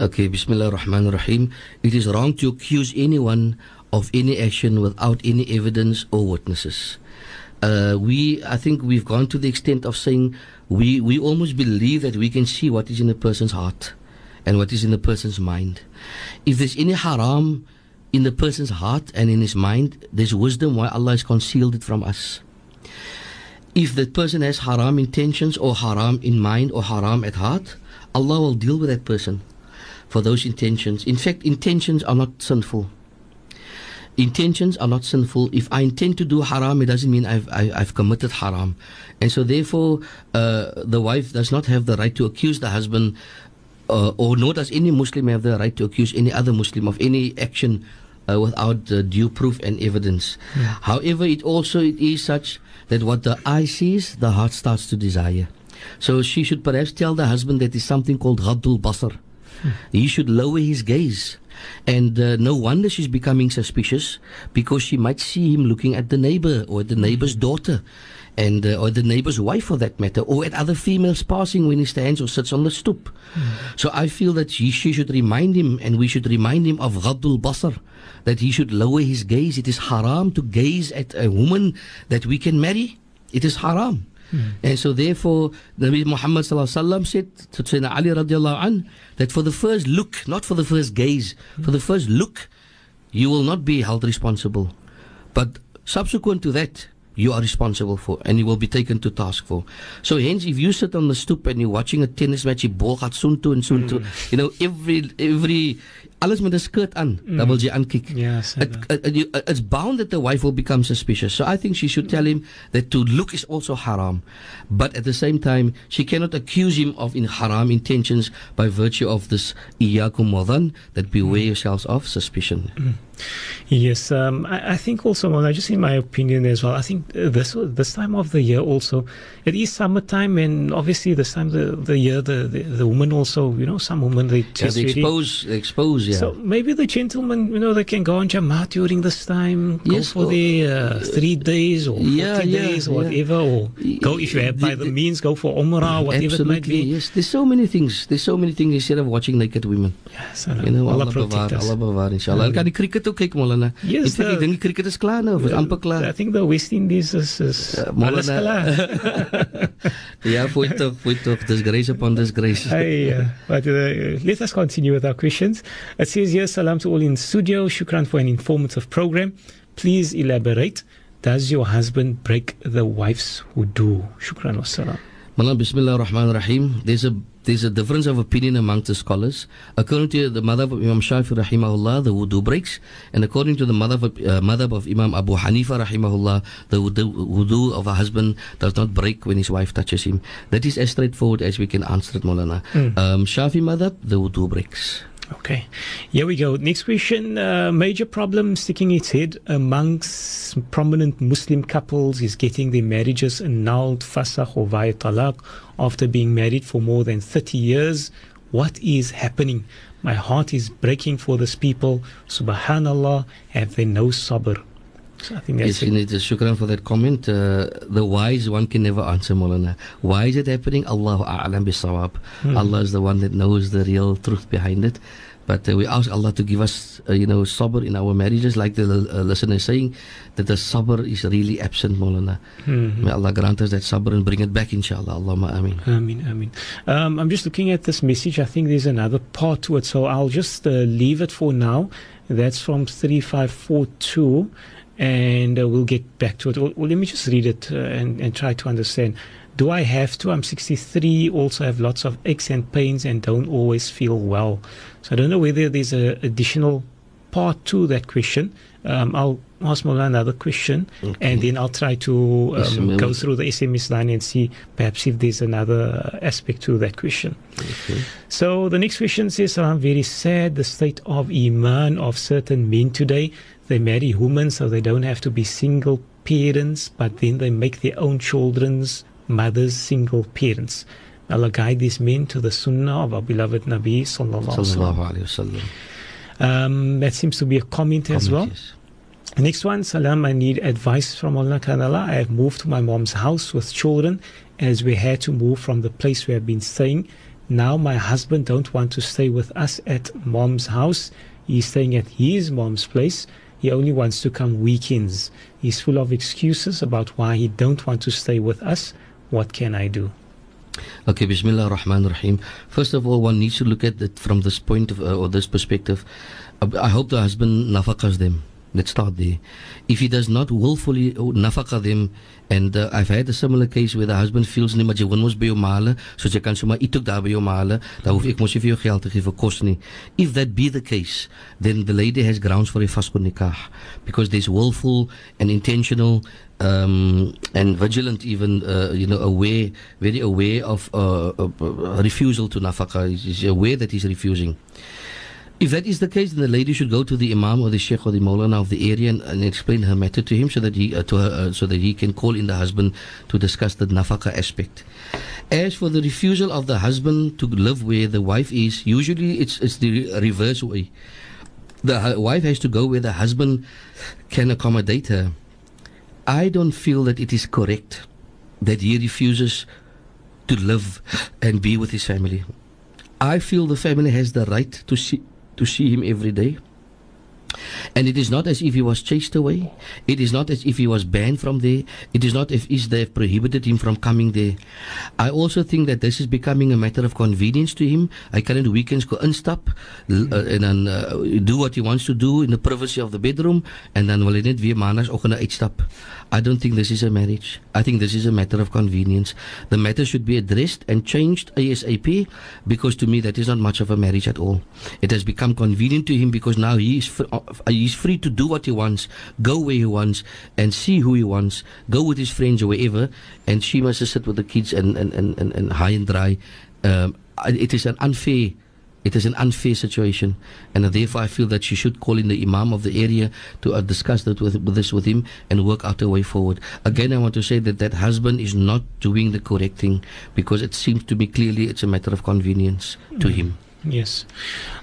Okay, Bismillah ar-Rahman ar-Rahim. It is wrong to accuse anyone of any action without any evidence or witnesses. Uh, we, I think we've gone to the extent of saying we, we almost believe that we can see what is in a person's heart and what is in a person's mind. If there's any haram in the person's heart and in his mind, there's wisdom why Allah has concealed it from us. If that person has haram intentions or haram in mind or haram at heart, Allah will deal with that person for those intentions. In fact, intentions are not sinful. Intentions are not sinful. If I intend to do haram, it doesn't mean I've, I, I've committed haram. And so, therefore, uh, the wife does not have the right to accuse the husband, uh, or nor does any Muslim have the right to accuse any other Muslim of any action uh, without uh, due proof and evidence. However, it also it is such that what the eye sees, the heart starts to desire. So she should perhaps tell the husband that is something called Ghaddul Basar. He should lower his gaze. And uh, no wonder she's becoming suspicious because she might see him looking at the neighbor or the neighbor's daughter. And, uh, or the neighbor's wife for that matter, or at other females passing when he stands or sits on the stoop. So I feel that she, she should remind him, and we should remind him of Ghaddul Basar, that he should lower his gaze. It is haram to gaze at a woman that we can marry. It is haram. And so therefore, Nabi Muhammad sallallahu alaihi wasallam said to Sayyidina Ali radiallahu an, that for the first look, not for the first gaze, for the first look, you will not be held responsible. But subsequent to that, you are responsible for and you will be taken to task for. So hence if you sit on the stoop and you're watching a tennis match, die bal gaan soontoe en soontoe, Mm. you know every every alles met 'n skirt aan, dan wil jy aankyk. Sê It, it, it, it's bound that the wife will become suspicious. So I think she should tell him that to look is also haram. But at the same time, she cannot accuse him of in haram intentions by virtue of this iyakum wadan, that beware yourselves of suspicion. Yes, um, I, I think also, well, just in my opinion as well, I think uh, this this time of the year also, it is summertime, and obviously this time the the year the the, the woman also, you know, some women they Yeah, test they really- expose, they expose, yeah. So maybe the gentlemen, you know, they can go on Jamaat during this time, go for or- their uh, three days or 40 Yeah, yeah, days or yeah. whatever, or go if you have by The- the the- means, go for Umrah, whatever it might Absolutely, be. yes. There's so many things. There's so many things instead of watching naked women. Yes, uh, You know, Allah, Allah protect bewaar, us. Allah bewaar, inshallah. Hulle kan die cricket kyk, Molana. Yes, Ek dink- ek dink die cricket is klaar nou, is amper klaar. I think the West Indies is, is Uh, alles Molana- klaar. Ja, fooi tog, fooi tog. Disgrace upon disgrace. Hey, uh, but uh, let us continue with our questions. It says here, salam to all in studio. Shukran for an informative program. Please elaborate. Does your husband break the wife's wudu? Shukran wa salam. Bismillah ar-Rahman ar-Rahim. There's a there's a difference of opinion among the scholars. According to the madhab of Imam Shafi rahimahullah, the wudu breaks, and according to the madhab of, uh, mother of Imam Abu Hanifa rahimahullah, the wudu, wudu of a husband does not break when his wife touches him. That is as straightforward as we can answer it, Molana. Um, Shafi madhab, the wudu breaks. Okay, here we go. Next question. Uh, major problem sticking its head amongst prominent Muslim couples is getting their marriages annulled, fasakh or via talaq, after being married for more than 30 years. What is happening? My heart is breaking for these people. Subhanallah, have they no sabr? So I think that's Yes, it. Shukran for that comment. Uh, the wise one can never answer, Molana. Why is it happening? Allahu a'lam bisawab. Allah is the one that knows the real truth behind it. But uh, we ask Allah to give us, uh, you know, sabr in our marriages, like the uh, listener is saying, that the sabr is really absent, Molana. May Allah grant us that sabr and bring it back, inshallah. Allahumma ameen. Amin, amin. Um, I'm just looking at this message. I think there's another part to it, so I'll just uh, leave it for now. That's from 3542, and uh, we'll get back to it. Well, let me just read it uh, and, and try to understand. Do I have to? I'm 63, also have lots of aches and pains, and don't always feel well. So I don't know whether there's an additional part to that question. Um, I'll ask Mola another question, and then I'll try to um, go through the SMS line and see perhaps if there's another aspect to that question. So the next question says, I'm very sad the state of Iman of certain men today. They marry women so they don't have to be single parents, but then they make their own children's mothers single parents. Allah guide these men to the sunnah of our beloved Nabi sallallahu alaihi wasallam. Sallallahu alayhi wa sallam. Um, that seems to be a comment as well. Yes. Next one, Salam, I need advice from Allah Kanala. I have moved to my mom's house with children as we had to move from the place we have been staying. Now my husband don't want to stay with us at mom's house. He's staying at his mom's place. He only wants to come weekends. He's full of excuses about why he don't want to stay with us. What can I do? Okay, Bismillah ar-Rahman ar-Rahim. First of all, one needs to look at it from this point of, uh, or this perspective. I hope the husband nafakas them. Let's start there. If he does not willfully nafaka them, and uh, I've had a similar case where the husband feels nie, maar jy woon mos by jou so jy kan sommer eet ook daar by jou hoef ek mos nie vir jou geld te nie. If that be the case, then the lady has grounds for a fasqu nikah, because there's willful and intentional um, and vigilant, even uh, you know, aware, very aware of uh, uh, refusal to nafaka. He's he's aware that he's refusing. If that is the case, then the lady should go to the imam or the sheikh or the maulana of the area and, and explain her matter to him, so that he uh, to her, uh, so that he can call in the husband to discuss the nafaka aspect. As for the refusal of the husband to live where the wife is, usually it's it's the reverse way. The wife has to go where the husband can accommodate her. I don't feel that it is correct that he refuses to live and be with his family. I feel the family has the right to see to see him every day. And it is not as if he was chased away. It is not as if he was banned from there. It is not as if they have prohibited him from coming there. I also think that this is becoming a matter of convenience to him. In die weekends go instap uh, en dan uh, do what he wants to do in the privacy of the bedroom en dan wil hy net weer maandagooggend uitstap. I don't think this is a marriage. I think this is a matter of convenience. The matter should be addressed and changed ASAP because to me that is not much of a marriage at all. It has become convenient to him because now he is fr- uh, is free to do what he wants, go where he wants, and see who he wants, go with his friends or wherever, and she must sit with the kids and and and and, and high and dry. Um, it is an unfair. It is an unfair situation, and therefore I feel that she should call in the imam of the area to uh, discuss that with, with this with him and work out a way forward. Again, I want to say that that husband is not doing the correct thing because it seems to me clearly it's a matter of convenience to him. Yes.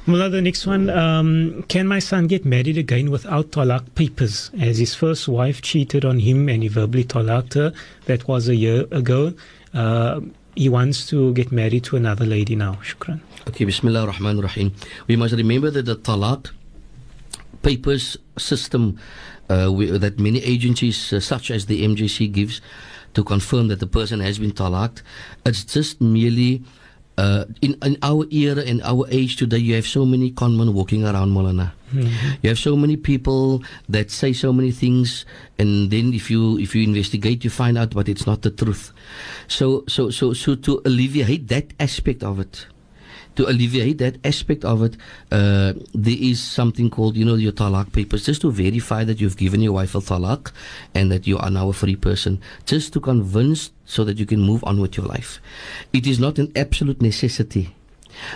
Mullah, the next one. Um, can my son get married again without talaq papers? As his first wife cheated on him and he verbally talaqed her. That was a year ago. Uh, he wants to get married to another lady now. Shukran. Okay, Bismillah ar-Rahman ar-Rahim. We must remember that the talaq papers system uh, we, that many agencies uh, such as the MJC gives to confirm that the person has been talaqed, it's just merely uh, in, in our era and our age today, you have so many conmen walking around Molana. You have so many people that say so many things, and then if you if you investigate, you find out, but it's not the truth. So so so so to alleviate that aspect of it, to alleviate that aspect of it, uh, there is something called, you know, your talak papers, just to verify that you've given your wife a talak and that you are now a free person, just to convince so that you can move on with your life. It is not an absolute necessity.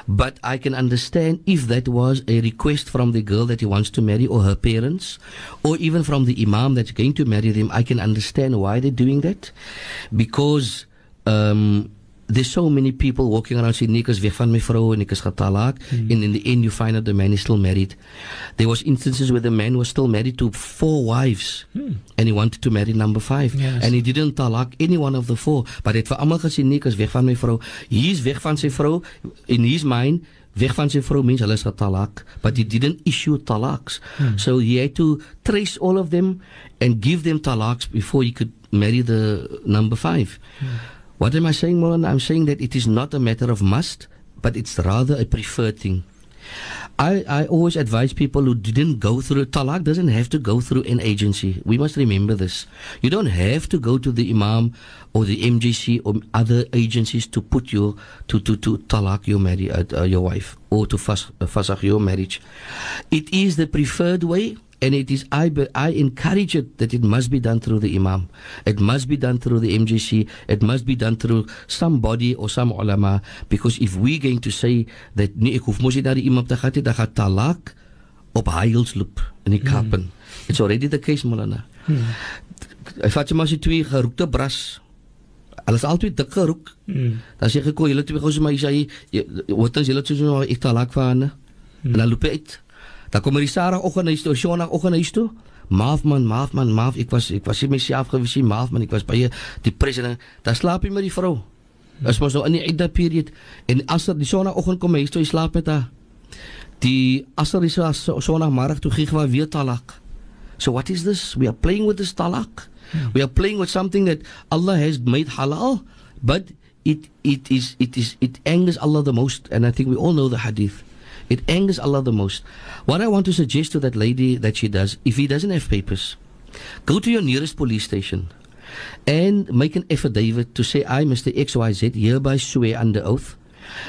But I can understand if that was a request from the girl that he wants to marry or her parents, or even from the imam that's going to marry them. I can understand why they're doing that. Because um, there's so many people walking around saying, Nick is weg van my vrou en ek is getalaak. And hmm. in the end, you find out the man is still married. There was instances where the man was still married to four wives. Hmm. And he wanted to marry number five. Yes. And he didn't talak any one of the four. But het vir almal gesê, Nick is weg van my vrou. He is weg van sy vrou. In his mind, weg van sy vrou means hulle is getalak. But he didn't issue talaks. Hmm. So he had to trace all of them and give them talaks before he could marry the number five. What am I saying, Molan? I'm saying that it is not a matter of must, but it's rather a preferred thing. I, I always advise people who didn't go through talak doesn't have to go through an agency. We must remember this. You don't have to go to the imam or the MJC or other agencies to put your to to to talak your marry uh, your wife or to fas, uh, fasakh your marriage. It is the preferred way. And it is I I encourage it that it must be done through the imam. It must be done through the MJC. It must be done through somebody or some ulama. Because if we're going to say that nee, ek hoef mos nie na die imam te gaan nie, dan gaan talak op heilsloop in die kappen. It's already the case, Molana. Hy vat jy maar sy twee geroekte bras. Hulle is albei dik geroek. Mm. Dan sê ek kom julle twee gou so maar jy sê wat dan julle so nou ek talak van. En dan loop hy uit. Dan kom die Sarah oggend huis toe, Shona oggend huis toe. Maaf man, maaf man, maaf. Ek was ek was nie myself gewees nie, maaf man. Ek was by die president. Dan slaap hy met die vrou. Dis mos nou in die Eid period en as er die Shona oggend kom huis toe, hy slaap met haar. Die as er is so Shona middag toe gee hy weer talak. So what is this? We are playing with this talak. We are playing with something that Allah has made halal, but it it is it is it angers Allah the most, and I think we all know the hadith. It angers Allah the most. What I want to suggest to that lady that she does, if he doesn't have papers, go to your nearest police station and make an affidavit to say, I, Mr. XYZ, hereby swear under oath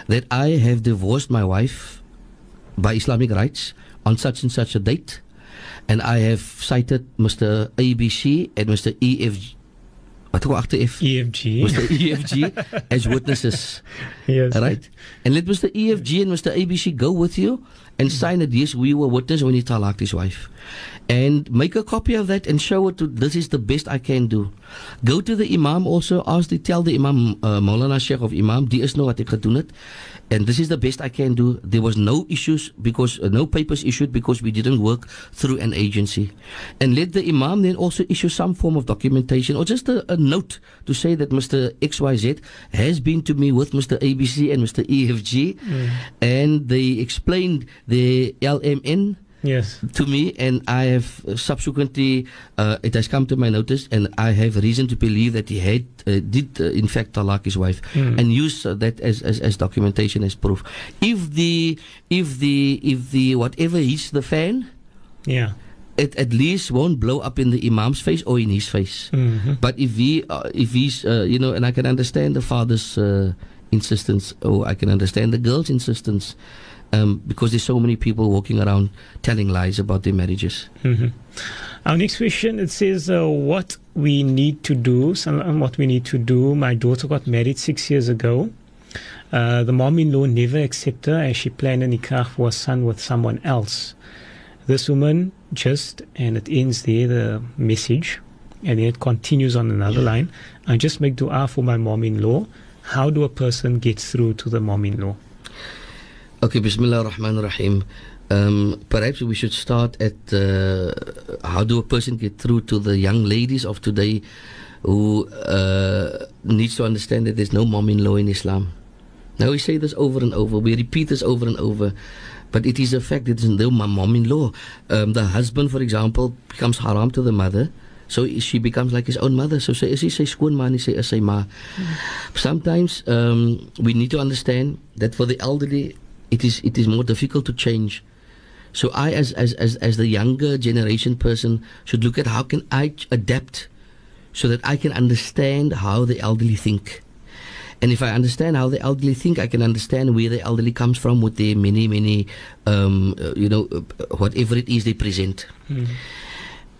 that I have divorced my wife by Islamic rights on such and such a date, and I have cited Mr. ABC and Mr. EFG. Wat kom agter F? EFG. Was Mr. EFG as witnesses. yes. Right? And let Mr. EFG and Mr. ABC go with you and sign that yes, we were witness when he talaked his wife. And make a copy of that and show it to this is the best I can do. Go to the Imam also, ask the tell the Imam uh, Maulana Sheikh of Imam, die is nou wat ek gedoen het. And this is the best I can do. There was no issues because uh, no papers issued because we didn't work through an agency. And let the Imam then also issue some form of documentation or just a, a note to say that Mr. XYZ has been to me with Mr. ABC and Mr. EFG and they explained the LMN Yes. to me, and I have subsequently uh, it has come to my notice, and I have reason to believe that he had uh, did uh, in fact talak his wife, and use uh, that as, as as documentation as proof. If the if the if the whatever hits the fan, Yeah. it at least won't blow up in the imam's face or in his face. Mm-hmm. But if he, uh, if he's, uh, you know, and I can understand the father's uh, insistence, or I can understand the girl's insistence, um, because there's so many people walking around telling lies about their marriages. hmm Our next question it says uh, what we need to do. Um, what we need to do. My daughter got married six years ago. Uh, the mom-in-law never accepted her as she planned a nikah for a son with someone else. This woman just and it ends there the message, and then it continues on another line. I just make dua for my mom-in-law. How do a person get through to the mom-in-law? Okay, Bismillah ar-Rahman ar-Rahim. Um, perhaps we should start at uh, how do a person get through to the young ladies of today who uh, needs to understand that there's no mom-in-law in Islam. Now we say this over and over, we repeat this over and over, but it is a fact. It is no ma- mom-in-law. Um, the husband, for example, becomes haram to the mother. So she becomes like his own mother. So say, is he say and he say, is sy ma. Sometimes um, we need to understand that for the elderly, it is it is more difficult to change. So I, as as as as the younger generation person, should look at how can I adapt, so that I can understand how the elderly think. And if I understand how the elderly think, I can understand where the elderly comes from with their many, many, um, uh, you know, uh, whatever it is they present.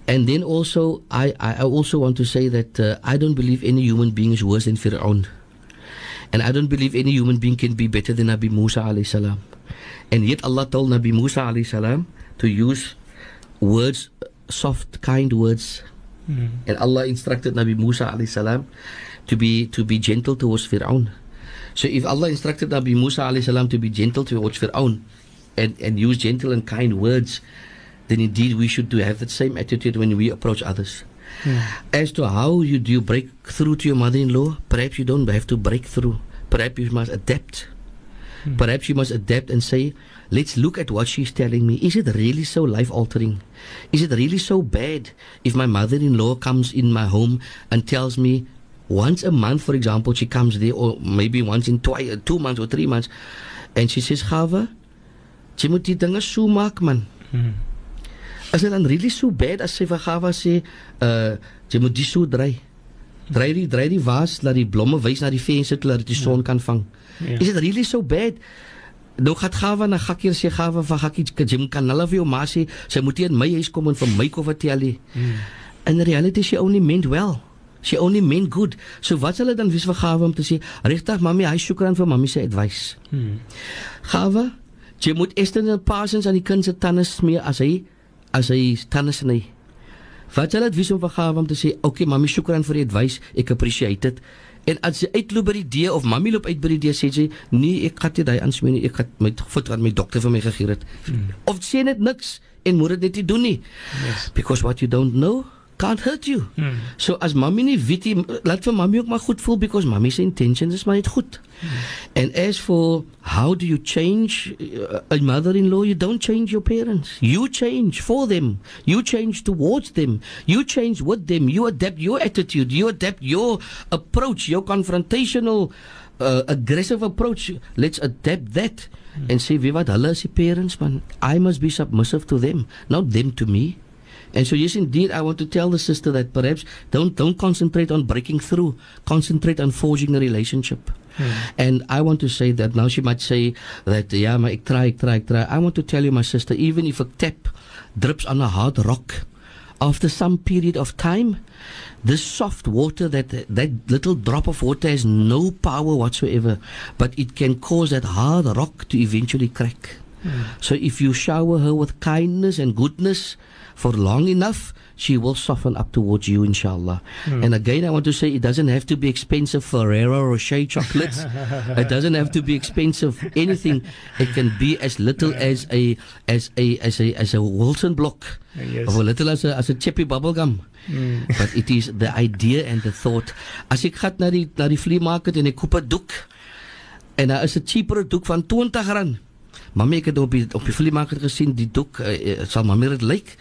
And then also, I, I I also want to say that uh, I don't believe any human being is worse than Fir'aun. And I don't believe any human being can be better than Nabi Musa alayhi salam. And yet Allah told Nabi Musa alayhi salam to use words, soft, kind words. Hmm. And Allah instructed Nabi Musa alayhi salam to be to be gentle towards Fir'aun. So if Allah instructed Nabi Musa alayhi salam to be gentle towards Fir'aun and, and use gentle and kind words, then indeed we should do have that same attitude when we approach others. As to how you do you break through to your mother-in-law, perhaps you don't have to break through. Perhaps you must adapt. Perhaps you must adapt and say, let's look at what she's telling me. Is it really so life altering? Is it really so bad if my mother in law comes in my home and tells me once a month, for example, she comes there, or maybe once in twi- uh, two months or three months, and she says, Gava, jy moet die dinge so maak man. Is dit dan really so bad as sy vir Gava sê, uh jy moet die so dry. Dry die dry die was laat die blomme wys na die venster dat die son kan vang. Ja. Is it really so bad? Nou gaan Gava na Gakkie sê Gava van Gakkie jy kan hulle vir jou ma sê sy moet hier in my huis kom en vir my kom vertel nie. In reality she only meant well. She only meant good. So wat sal dit dan wees vir Gava om te sê, "Regtig mami, hy shukran vir mami se advice." Gava, jy moet Esther en Parsons aan die kind se tande smeer as hy as hy tande sny. Wat sal dit wees om vir Gava om te sê, "Oké okay, mami, shukran vir die advice. Ek appreciate dit." En as sy uitloop by die deur of mami loop uit by die deur sê sy, "Nee, ek gaan dit hy aansmeer nie. Ek gaan my voet aan my dokter vir my gegee het." Of sê net niks en moet dit net nie doen nie. Yes. Because what you don't know can't hurt you. So as mommy nie weet nie, laat vir mommy ook maar goed voel because mommy se intentions is maar net goed. And as for how do you change uh, a mother-in-law, you don't change your parents. You change for them. You change towards them. You change with them. You adapt your attitude. You adapt your approach, your confrontational uh, aggressive approach. Let's adapt that and say, "Wie wat hulle is die parents man. I must be submissive to them, not them to me." And so yes indeed I want to tell the sister that perhaps don't don't concentrate on breaking through. Concentrate on forging a relationship. Hmm. And I want to say that now she might say that yeah, ek try, ek try, ek try. I want to tell you my sister, even if a tap drips on a hard rock, after some period of time, this soft water that that little drop of water has no power whatsoever, but it can cause that hard rock to eventually crack. So if you shower her with kindness and goodness for long enough, she will soften up towards you, inshallah. Hmm. And again, I want to say it doesn't have to be expensive Ferrero Rocher chocolates. it doesn't have to be expensive anything. It can be as little as a as a as a as a Wilson block, Yes. or little as a as a Chappies bubble gum. Hmm. But it is the idea and the thought. As ek gaan na die na die flea market en ek koop 'n doek en daar is 'n cheaper doek van R20. Mami ek het op die op die vliegmarkt gesien die doek uh, sal mami dit lyk.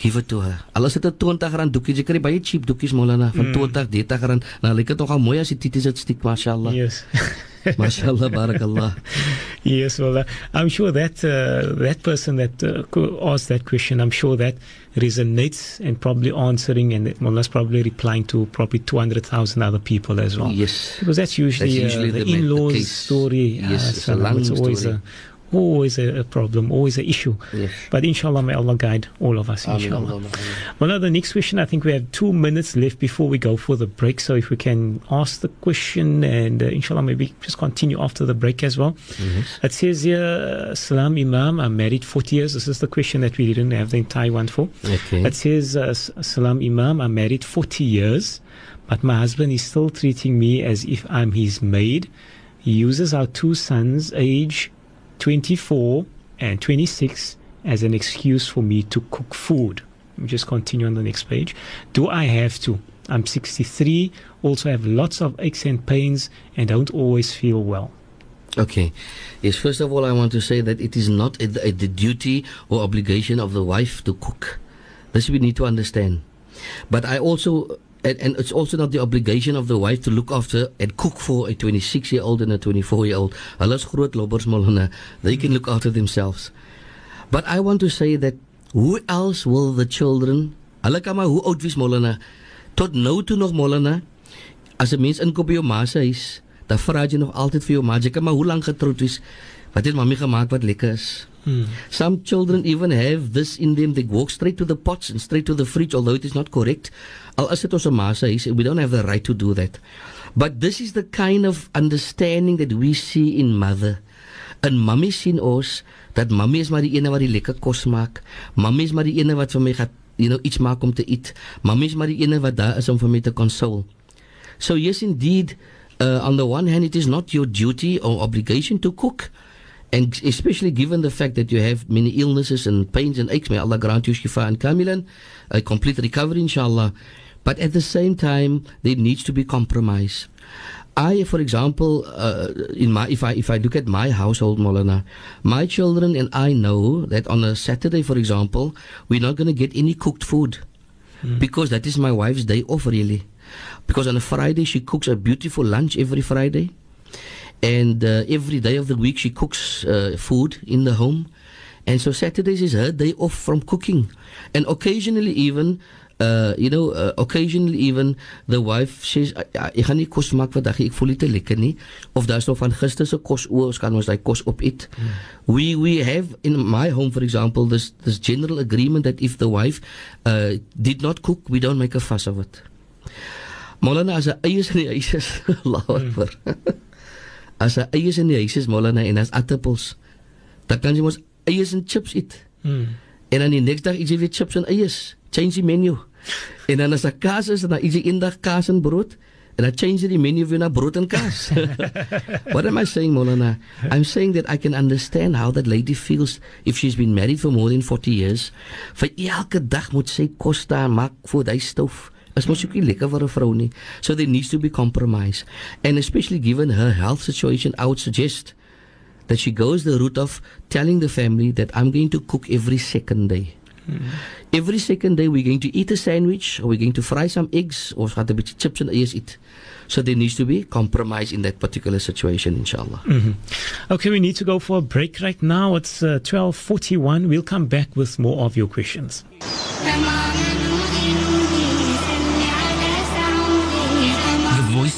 Give it to her. Alles het 'n 20 rand doekie. Jy kry baie cheap doekies Molana van mm. 20, 30 rand. Nou lyk dit nogal mooi as die tities dit stiek, mashallah. Yes. mashallah, barakallah. yes, well, uh, I'm sure that uh, that person that uh, asked that question, I'm sure that resonates and probably answering, and Mullah's probably replying to probably 200,000 other people as well. Yes. Because that's usually, That's usually uh, the, the in-laws story. Yes, uh, it's a long it's always story. Always a, problem, always an issue. Yes. But inshallah, may Allah guide all of us, inshallah. Well, now the next question, I think we have two minutes left before we go for the break. So if we can ask the question and uh, inshallah, maybe just continue after the break as well. It says here, Salam Imam, I'm married 40 years. This is the question that we didn't have the entire one for. Okay. It says, uh, Salam Imam, I'm married 40 years, but my husband is still treating me as if I'm his maid. He uses our two sons, age 24 and 26, as an excuse for me to cook food. Let me just continue on the next page. Do I have to? I'm 63, also have lots of aches and pains, and don't always feel well. Okay. Yes, first of all, I want to say that it is not a, a, the duty or obligation of the wife to cook. This we need to understand. But I also, and, and it's also not the obligation of the wife to look after and cook for a 26 year old and a 24 year old. Hulle is groot lobbers, Molana. They can look after themselves. But I want to say that who else will the children, hulle kan maar hoe oud wees, Molana, tot nou toe nog, Molana, as 'n mens inkoop by jou ma se huis, dan vra jy nog altyd vir jou ma, jy kan maar hoe lank getroud wees, wat het mami gemaak wat lekker is. Some children even have this in them. They walk straight to the pots and straight to the fridge, although it is not correct. Al is dit ons ma se huis, we don't have the right to do that. But this is the kind of understanding that we see in mother. En mami sien ons dat mami is maar die ene wat die lekker kos maak. Mami is maar die ene wat vir my gaan, you know, iets maak om te eet. Mami is maar die ene wat daar is om vir my te console. So yes, indeed, uh, on the one hand, it is not your duty or obligation to cook, and especially given the fact that you have many illnesses and pains and aches. May Allah grant you shifa and kamilan, a complete recovery, inshallah. But at the same time, there needs to be compromise. I, for example, uh, in my if I if I look at my household, Molana, my children and I know that on a Saturday, for example, we're not going to get any cooked food because that is my wife's day off, really. Because on a Friday she cooks a beautiful lunch every Friday, and uh, every day of the week she cooks uh, food in the home, and so Saturdays is her day off from cooking, and occasionally even. Uh, you know, uh, occasionally even the wife says, "Ah, ah, ek gaan nie kos maak vandag ek voel te lekker nie. Of daar's nog van gister se kos oor, ons kan ons daai kos opeet. We we have in my home for example this this general agreement that if the wife uh, did not cook, we don't make a fuss of it. Molana as 'n eiers in die huis is, later. As 'n eiers in die huis is Molana en as aardappels, dan kan jy mos eiers en chips eet. Mm. En dan die next dag eet jy weer chips en eiers. Change die menu. En dan as daar kaas is, dan eet jy eendag kaas en brood. En dan change jy die menu weer na brood en kaas. What am I saying, Molana? I'm saying that I can understand how that lady feels if she's been married for more than 40 years. Vir elke dag moet sy kos daar maak voor die stoof. Is mos ook nie lekker vir 'n vrou nie. So there needs to be compromise. And especially given her health situation, I would suggest that she goes the route of telling the family that I'm going to cook every second day. Every second day we're going to eat a sandwich or we're going to fry some eggs or ons gaan 'n bietjie chips en eiers eet. So there needs to be compromise in that particular situation inshallah. Okay, we need to go for a break right now. It's uh, 12:41. We'll come back with more of your questions.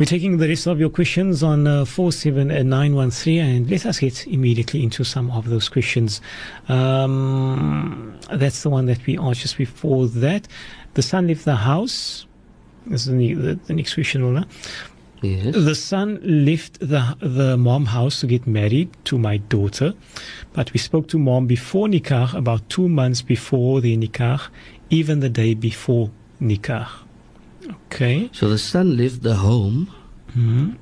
We're taking the rest of your questions on uh, 47913 and let us get immediately into some of those questions. Um, that's the one that we asked just before that. The son left the house. This is the, the, the next question, Ola. Yes. The son left the the mom house to get married to my daughter, but we spoke to mom before nikah, about two months before the nikah, even the day before nikah. Okay. So the son left the home Mhm.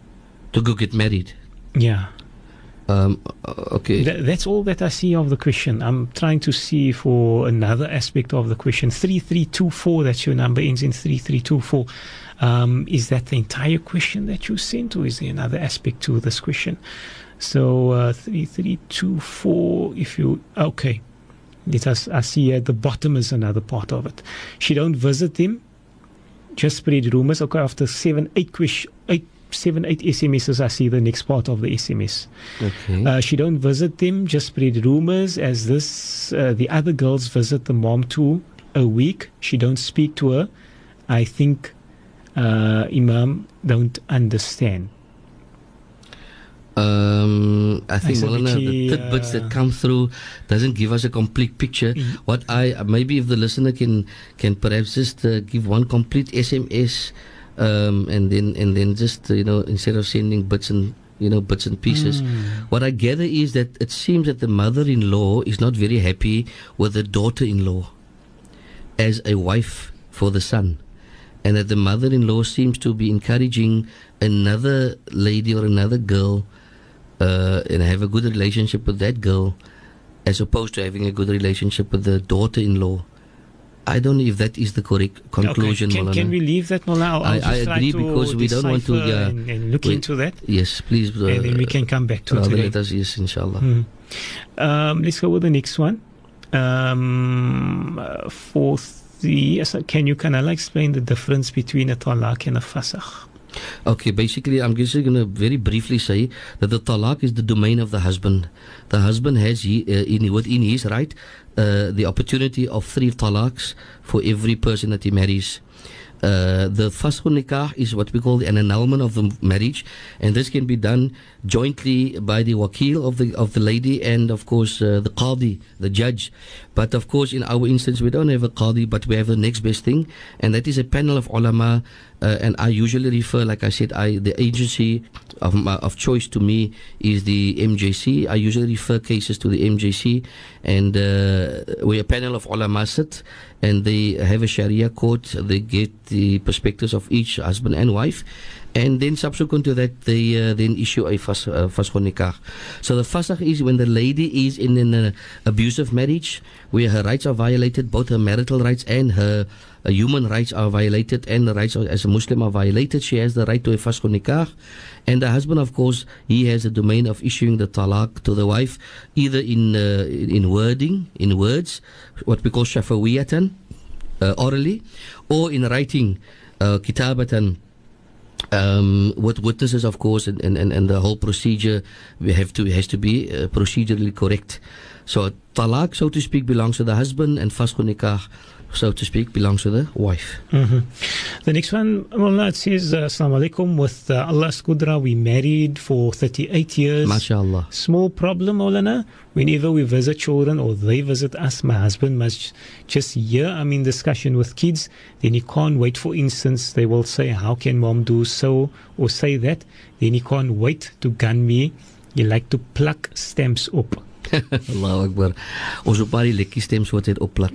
to go get married. Yeah. Um, uh, okay. Th- that's all that I see of the question. I'm trying to see for another aspect of the question. 3324, that's your number, ends in 3324. Um, is that the entire question that you sent, or is there another aspect to this question? So, uh, 3324, if you. Okay. Let us, I see at the bottom is another part of it. She don't visit him, just spread rumors. Okay, after seven, eight, question, eight, seven, eight SMSs, I see the next part of the SMS. okay. Uh, she don't visit them, just spread rumors. As this, uh, the other girls visit the mom too a week. She don't speak to her. I think uh, Imam don't understand. Um, I think It's a the tidbits uh, that come through doesn't give us a complete picture. Mm. What I maybe if the listener can can perhaps just uh, give one complete SMS, um, and then and then just you know instead of sending bits and you know bits and pieces. Mm. What I gather is that it seems that the mother-in-law is not very happy with the daughter-in-law as a wife for the son. And that the mother-in-law seems to be encouraging another lady or another girl uh, and have a good relationship with that girl as opposed to having a good relationship with the daughter-in-law. I don't know if that is the correct conclusion, okay. can, can we leave that, Mola? I'll, I'll I- just I agree to because we don't want to, yeah, and, and look we- into that, Yes, please. Uh, and then we can come back to it rather let us, yes, inshallah. Hmm. Um, let's go with the next one. Um, uh, fourth, yes, uh, can you can I explain the difference between a talaq and a fasakh? Okay, basically, I'm just going to very briefly say that the talaq is the domain of the husband. The husband has he, uh, in within his right uh, the opportunity of three talaqs for every person that he marries. Uh, the faskhun nikah is what we call an annulment of the marriage, and this can be done jointly by the wakil of the of the lady and of course uh, the qadi, the judge. But of course, in our instance, we don't have a qadi, but we have the next best thing, and that is a panel of ulama. Uh, and I usually refer, like I said, I the agency of my, of choice to me is the MJC. I usually refer cases to the MJC, and uh, we a panel of ulama sit, and they have a Sharia court. They get the perspectives of each husband and wife, and then subsequent to that, they uh, then issue a fas uh, nikah. So the fasakh is when the lady is in an uh, abusive marriage, where her rights are violated, both her marital rights and her uh, human rights are violated, and the rights as a Muslim are violated. She has the right to a faskhun nikah, and the husband, of course, he has a domain of issuing the talaq to the wife, either in uh, in wording, in words, what we call shafawiyatan, uh, orally, or in writing, uh, kitabatan um, with witnesses, of course, and, and, and, the whole procedure we have to has to be uh, procedurally correct. So talaq, so to speak, belongs to the husband, and faskhun nikah, so to speak, belongs to the wife. hmm The next one, Mullah, it says, uh, Assalamu alaikum. With uh, Allah's Qudra, we married for 38 years. MashaAllah. Small problem, Maulana. Whenever we visit children or they visit us, my husband must just hear I'm in discussion with kids. Then he can't wait. For instance, they will say, How can mom do so or say that? Then he can't wait to gun me. He like to pluck stamps up. Allahu Akbar. Ons op baie lekkie stems wat het opplak.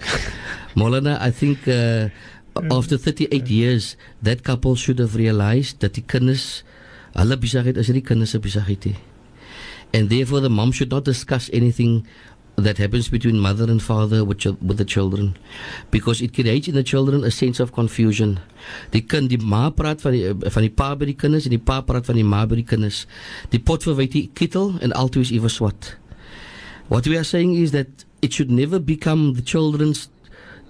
Molana, I think uh, after 38 years, that couple should have realized that die kinders, hulle besigheid is nie kinders se besigheid nie. And therefore the mom should not discuss anything that happens between mother and father with, with the children because it creates in the children a sense of confusion. Die kind die ma praat van die van die pa by die kinders en die pa praat van die ma by die kinders. Die pot verwyd die kittel en altoe is iewers swart. What we are saying is that it should never become the children's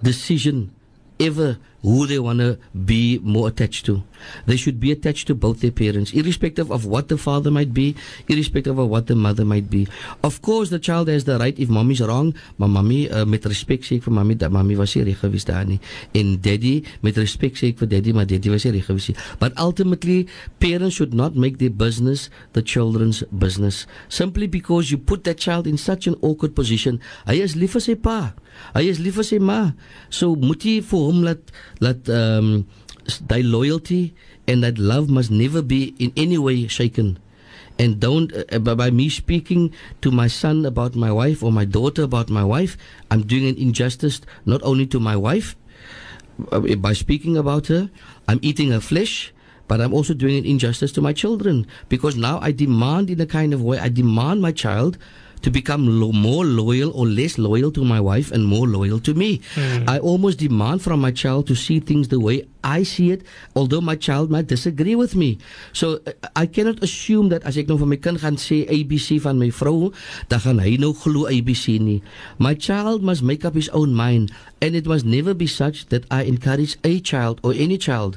decision ever who they want to be more attached to. They should be attached to both their parents, irrespective of what the father might be, irrespective of what the mother might be. Of course, the child has the right, if mommy's wrong, maar mommy, uh, met respect sê ek vir mommy, dat mommy was nie reg gewees daar nie. En daddy, met respect sê ek vir daddy, maar daddy was nie reg gewees nie. But ultimately, parents should not make their business the children's business. Simply because you put that child in such an awkward position. Hy is lief vir sy pa. Hy is lief vir sy ma. So moet jy vir hom laat laat um thy loyalty and that love must never be in any way shaken. And don't uh, by, by me speaking to my son about my wife or my daughter about my wife, I'm doing an injustice not only to my wife, uh, by speaking about her, I'm eating her flesh, but I'm also doing an injustice to my children because now I demand, in a kind of way, I demand my child to become lo- more loyal or less loyal to my wife and more loyal to me. I almost demand from my child to see things the way I see it, although my child might disagree with me. So uh, I cannot assume that as ek nou vir my kind gaan sê ABC van my vrou, dan gaan hy nou glo ABC nie. My child must make up his own mind and it must never be such that I encourage a child or any child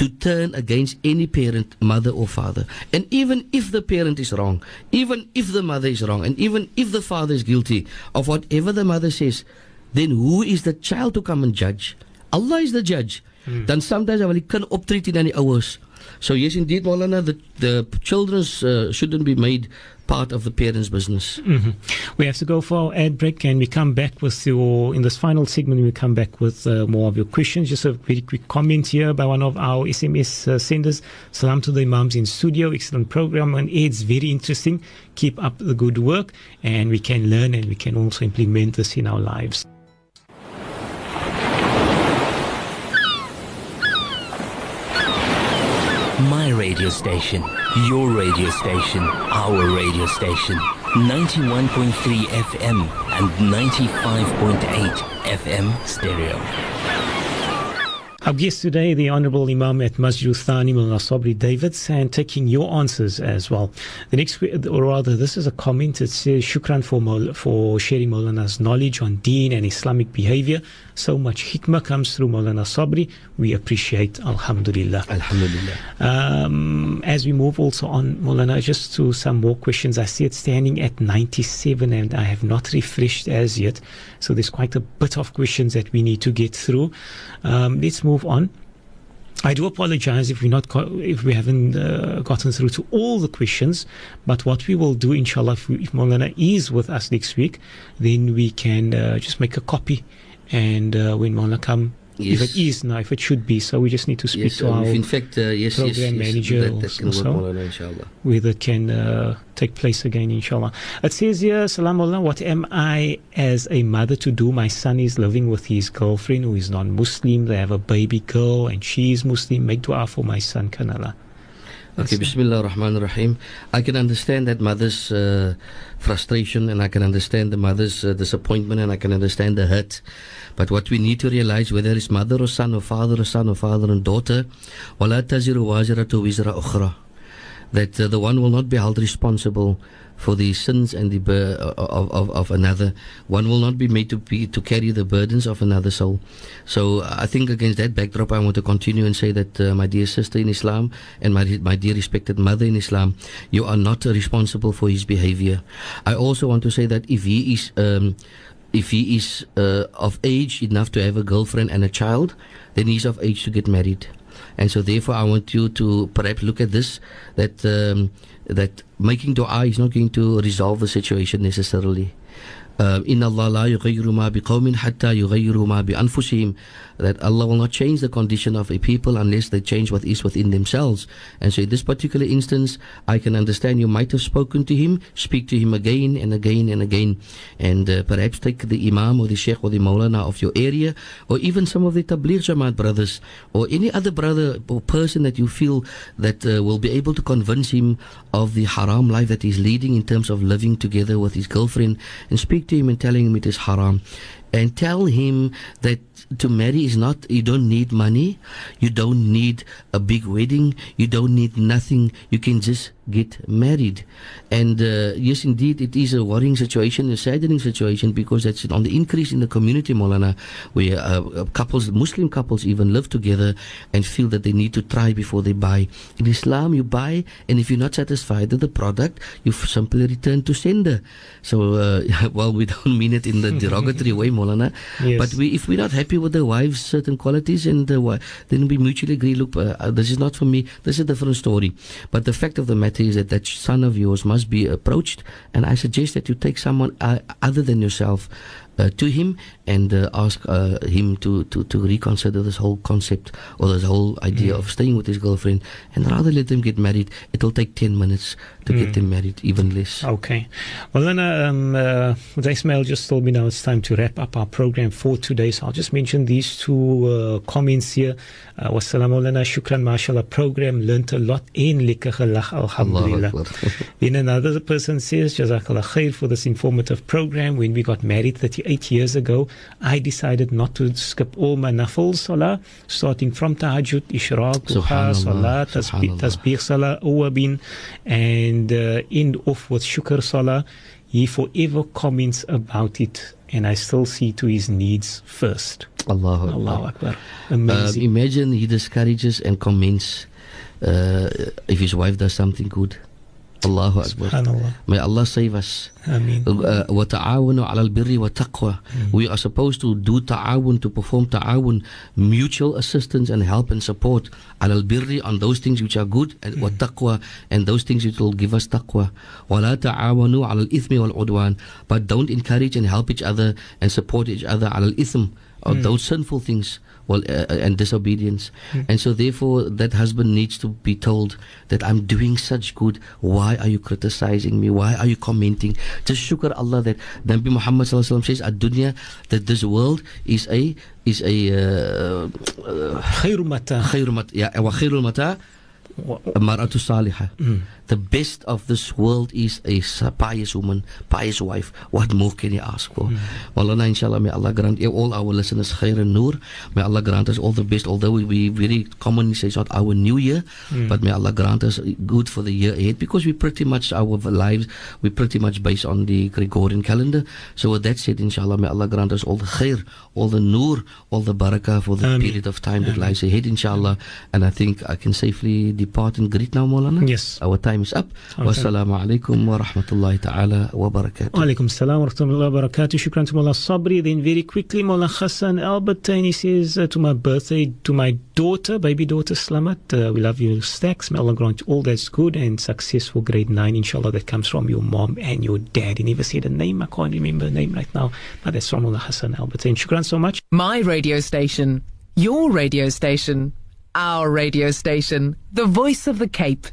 to turn against any parent, mother or father. And even if the parent is wrong, even if the mother is wrong, and even if the father is guilty of whatever the mother says, then who is the child to come and judge? Allah is the judge. Dan sometimes wil die kind optree teen aan die ouers. So yes, indeed, Maulana, the, the children's uh, shouldn't be made part of the parents' business. Mhm. We have to go for our ad break and we come back with your, in this final segment, we come back with uh, more of your questions. Just a very quick comment here by one of our SMS uh, senders. Salam to the Imams in studio. Excellent program and it's very interesting. Keep up the good work and we can learn and we can also implement this in our lives. My radio station, your radio station, our radio station. 91.3 FM and 95.8 FM stereo. Our guest today, the Honorable Imam at Masjid Thani Mullah Sabri Davids, and taking your answers as well. The next, or rather, this is a comment. It says, Shukran for, for sharing Maulana's knowledge on deen and Islamic behavior. So much hikmah comes through Maulana Sabri. We appreciate, Alhamdulillah. Alhamdulillah. Um, as we move also on, Molana, just to some more questions. I see it standing at 97 and I have not refreshed as yet. So there's quite a bit of questions that we need to get through. Um, let's move on. I do apologize if we not co- if we haven't uh, gotten through to all the questions, but what we will do, inshallah, if, we, if Molana is with us next week, then we can uh, just make a copy, and uh, when Molana come, if it is now, if it should be, so we just need to speak Yes, to um, our in fact, uh, yes, yes, program yes, manager that, that work, also. Inshallah. whether it can uh, take place again, inshallah. It says here, Salam Allah, what am I as a mother to do? My son is living with his girlfriend who is non Muslim. They have a baby girl and she is Muslim. Make dua for my son, Kanala. Okay, Bismillah ar-Rahman ar-Rahim. I can understand that mother's uh, frustration and I can understand the mother's uh, disappointment and I can understand the hurt. But what we need to realize, whether it's mother or son or father or son or father and daughter, وَلَا تَزِرُ وَازِرَةُ وِزْرَ أُخْرَى That uh, the one will not be held responsible for the sins and the bur- of, of, of another. One will not be made to be to carry the burdens of another soul. So I think against that backdrop, I want to continue and say that uh, my dear sister in Islam and my my dear respected mother in Islam, you are not uh, responsible for his behavior. I also want to say that if he is um, if he is uh, of age enough to have a girlfriend and a child, then he's of age to get married. And so, therefore, I want you to perhaps look at this that um, that making dua is not going to resolve the situation necessarily. Uh, Allah la yughayyiru ma biqawmin hatta yughayyiru ma bi anfusihim that Allah will not change the condition of a people unless they change what is within themselves. And so in this particular instance, I can understand you might have spoken to him, speak to him again and again and again, and uh, perhaps take the Imam or the Sheikh or the Maulana of your area, or even some of the Tabligh Jamaat brothers, or any other brother or person that you feel that uh, will be able to convince him of the haram life that he's leading in terms of living together with his girlfriend, and speak to him and telling him it is haram. And tell him that to marry is not, you don't need money, you don't need a big wedding, you don't need nothing, you can just get married. And uh, yes, indeed, it is a worrying situation, a saddening situation, because that's on the increase in the community, Molana, where uh, couples, Muslim couples even live together and feel that they need to try before they buy. In Islam, you buy, and if you're not satisfied with the product, you simply return to sender. So, uh, well, we don't mean it in the derogatory way, Molana, Yes. but we, if we're not happy with the wife's certain qualities, and why- then we mutually agree, look, uh, uh, this is not for me, this is a different story. But the fact of the matter is that that son of yours must be approached, and I suggest that you take someone uh, other than yourself uh, to him and uh, ask uh, him to, to, to reconsider this whole concept or this whole idea of staying with his girlfriend and rather let them get married. It'll take 10 minutes to get them married, even less. Okay. Well, then, um, uh, Ismail just told me now it's time to wrap up our program for today. So I'll just mention these two uh, comments here. Uh, Wassalamu alaikum, shukran, mashallah, program, learnt a lot in gelag, alhamdulillah. Then another person says, Jazakallah khair for this informative program. When we got married 38 years ago, I decided not to skip all my nafil salah, starting from tahajjud, ishraq, duha, Subhanallah, salah, tasbih, Subhanallah. tasbih salah, awabin, and uh, end off with shukr salah. He forever comments about it, and I still see to his needs first. Allahu Akbar. Allahu Akbar. Um, Amazing. imagine he discourages and comments uh, if his wife does something good. Allahu Akbar. Subhanallah. May Allah save us. Ameen. Uh, وَتَعَاوَنُوا عَلَى الْبِرِّ وَالتَّقْوَى We are supposed to do ta'awun, to perform ta'awun, mutual assistance and help and support على البر on those things which are good and وَالتَّقْوى and those things which will give us taqwa. وَلَا تَعَاوَنُوا عَلى الْإِثْمِ وَالْعُدْوَانِ But don't encourage and help each other and support each other على الإثم on those sinful things well, uh, and disobedience. And so, therefore, that husband needs to be told that I'm doing such good. Why are you criticizing me? Why are you commenting? Just shukr Allah that Nabi Muhammad sallallahu alaihi wasallam says, "Ad-dunya that this world is a is a uh, uh, خير متاع خير مت yeah, وخير المتاع mar'atu mm. salihah. The best of this world is a pious woman, pious wife. What more can you ask for? Mm. Wallah, inshallah, may Allah grant all our listeners khair and nur. May Allah grant us all the best. Although we, we very commonly say it's not our new year, mm. but may Allah grant us good for the year ahead because we pretty much, our lives, we pretty much based on the Gregorian calendar. So with that said, inshallah, may Allah grant us all the khair, all the nur, all the barakah for the Ameen. period of time that lies ahead, inshallah. And I think I can safely depart and greet now, Maulana. Yes. Our time is up. Wassalamu alaikum wa rahmatullahi ta'ala wa barakatuh. Alaikum salam wa rahmatullahi wa barakatuh. Shukran to Mullah Sabri. Then very quickly, Mullah Hassan Albert, and he says uh, to my birthday, to my daughter, baby daughter Slamat, uh, we love you stacks. May Allah grant you all that's good and successful grade 9, inshallah, that comes from your mom and your dad. He never said a name. I can't remember a name right now, but that's from Mullah Hassan Albert. And shukran so much. My radio station, your radio station, our radio station, the voice of the Cape.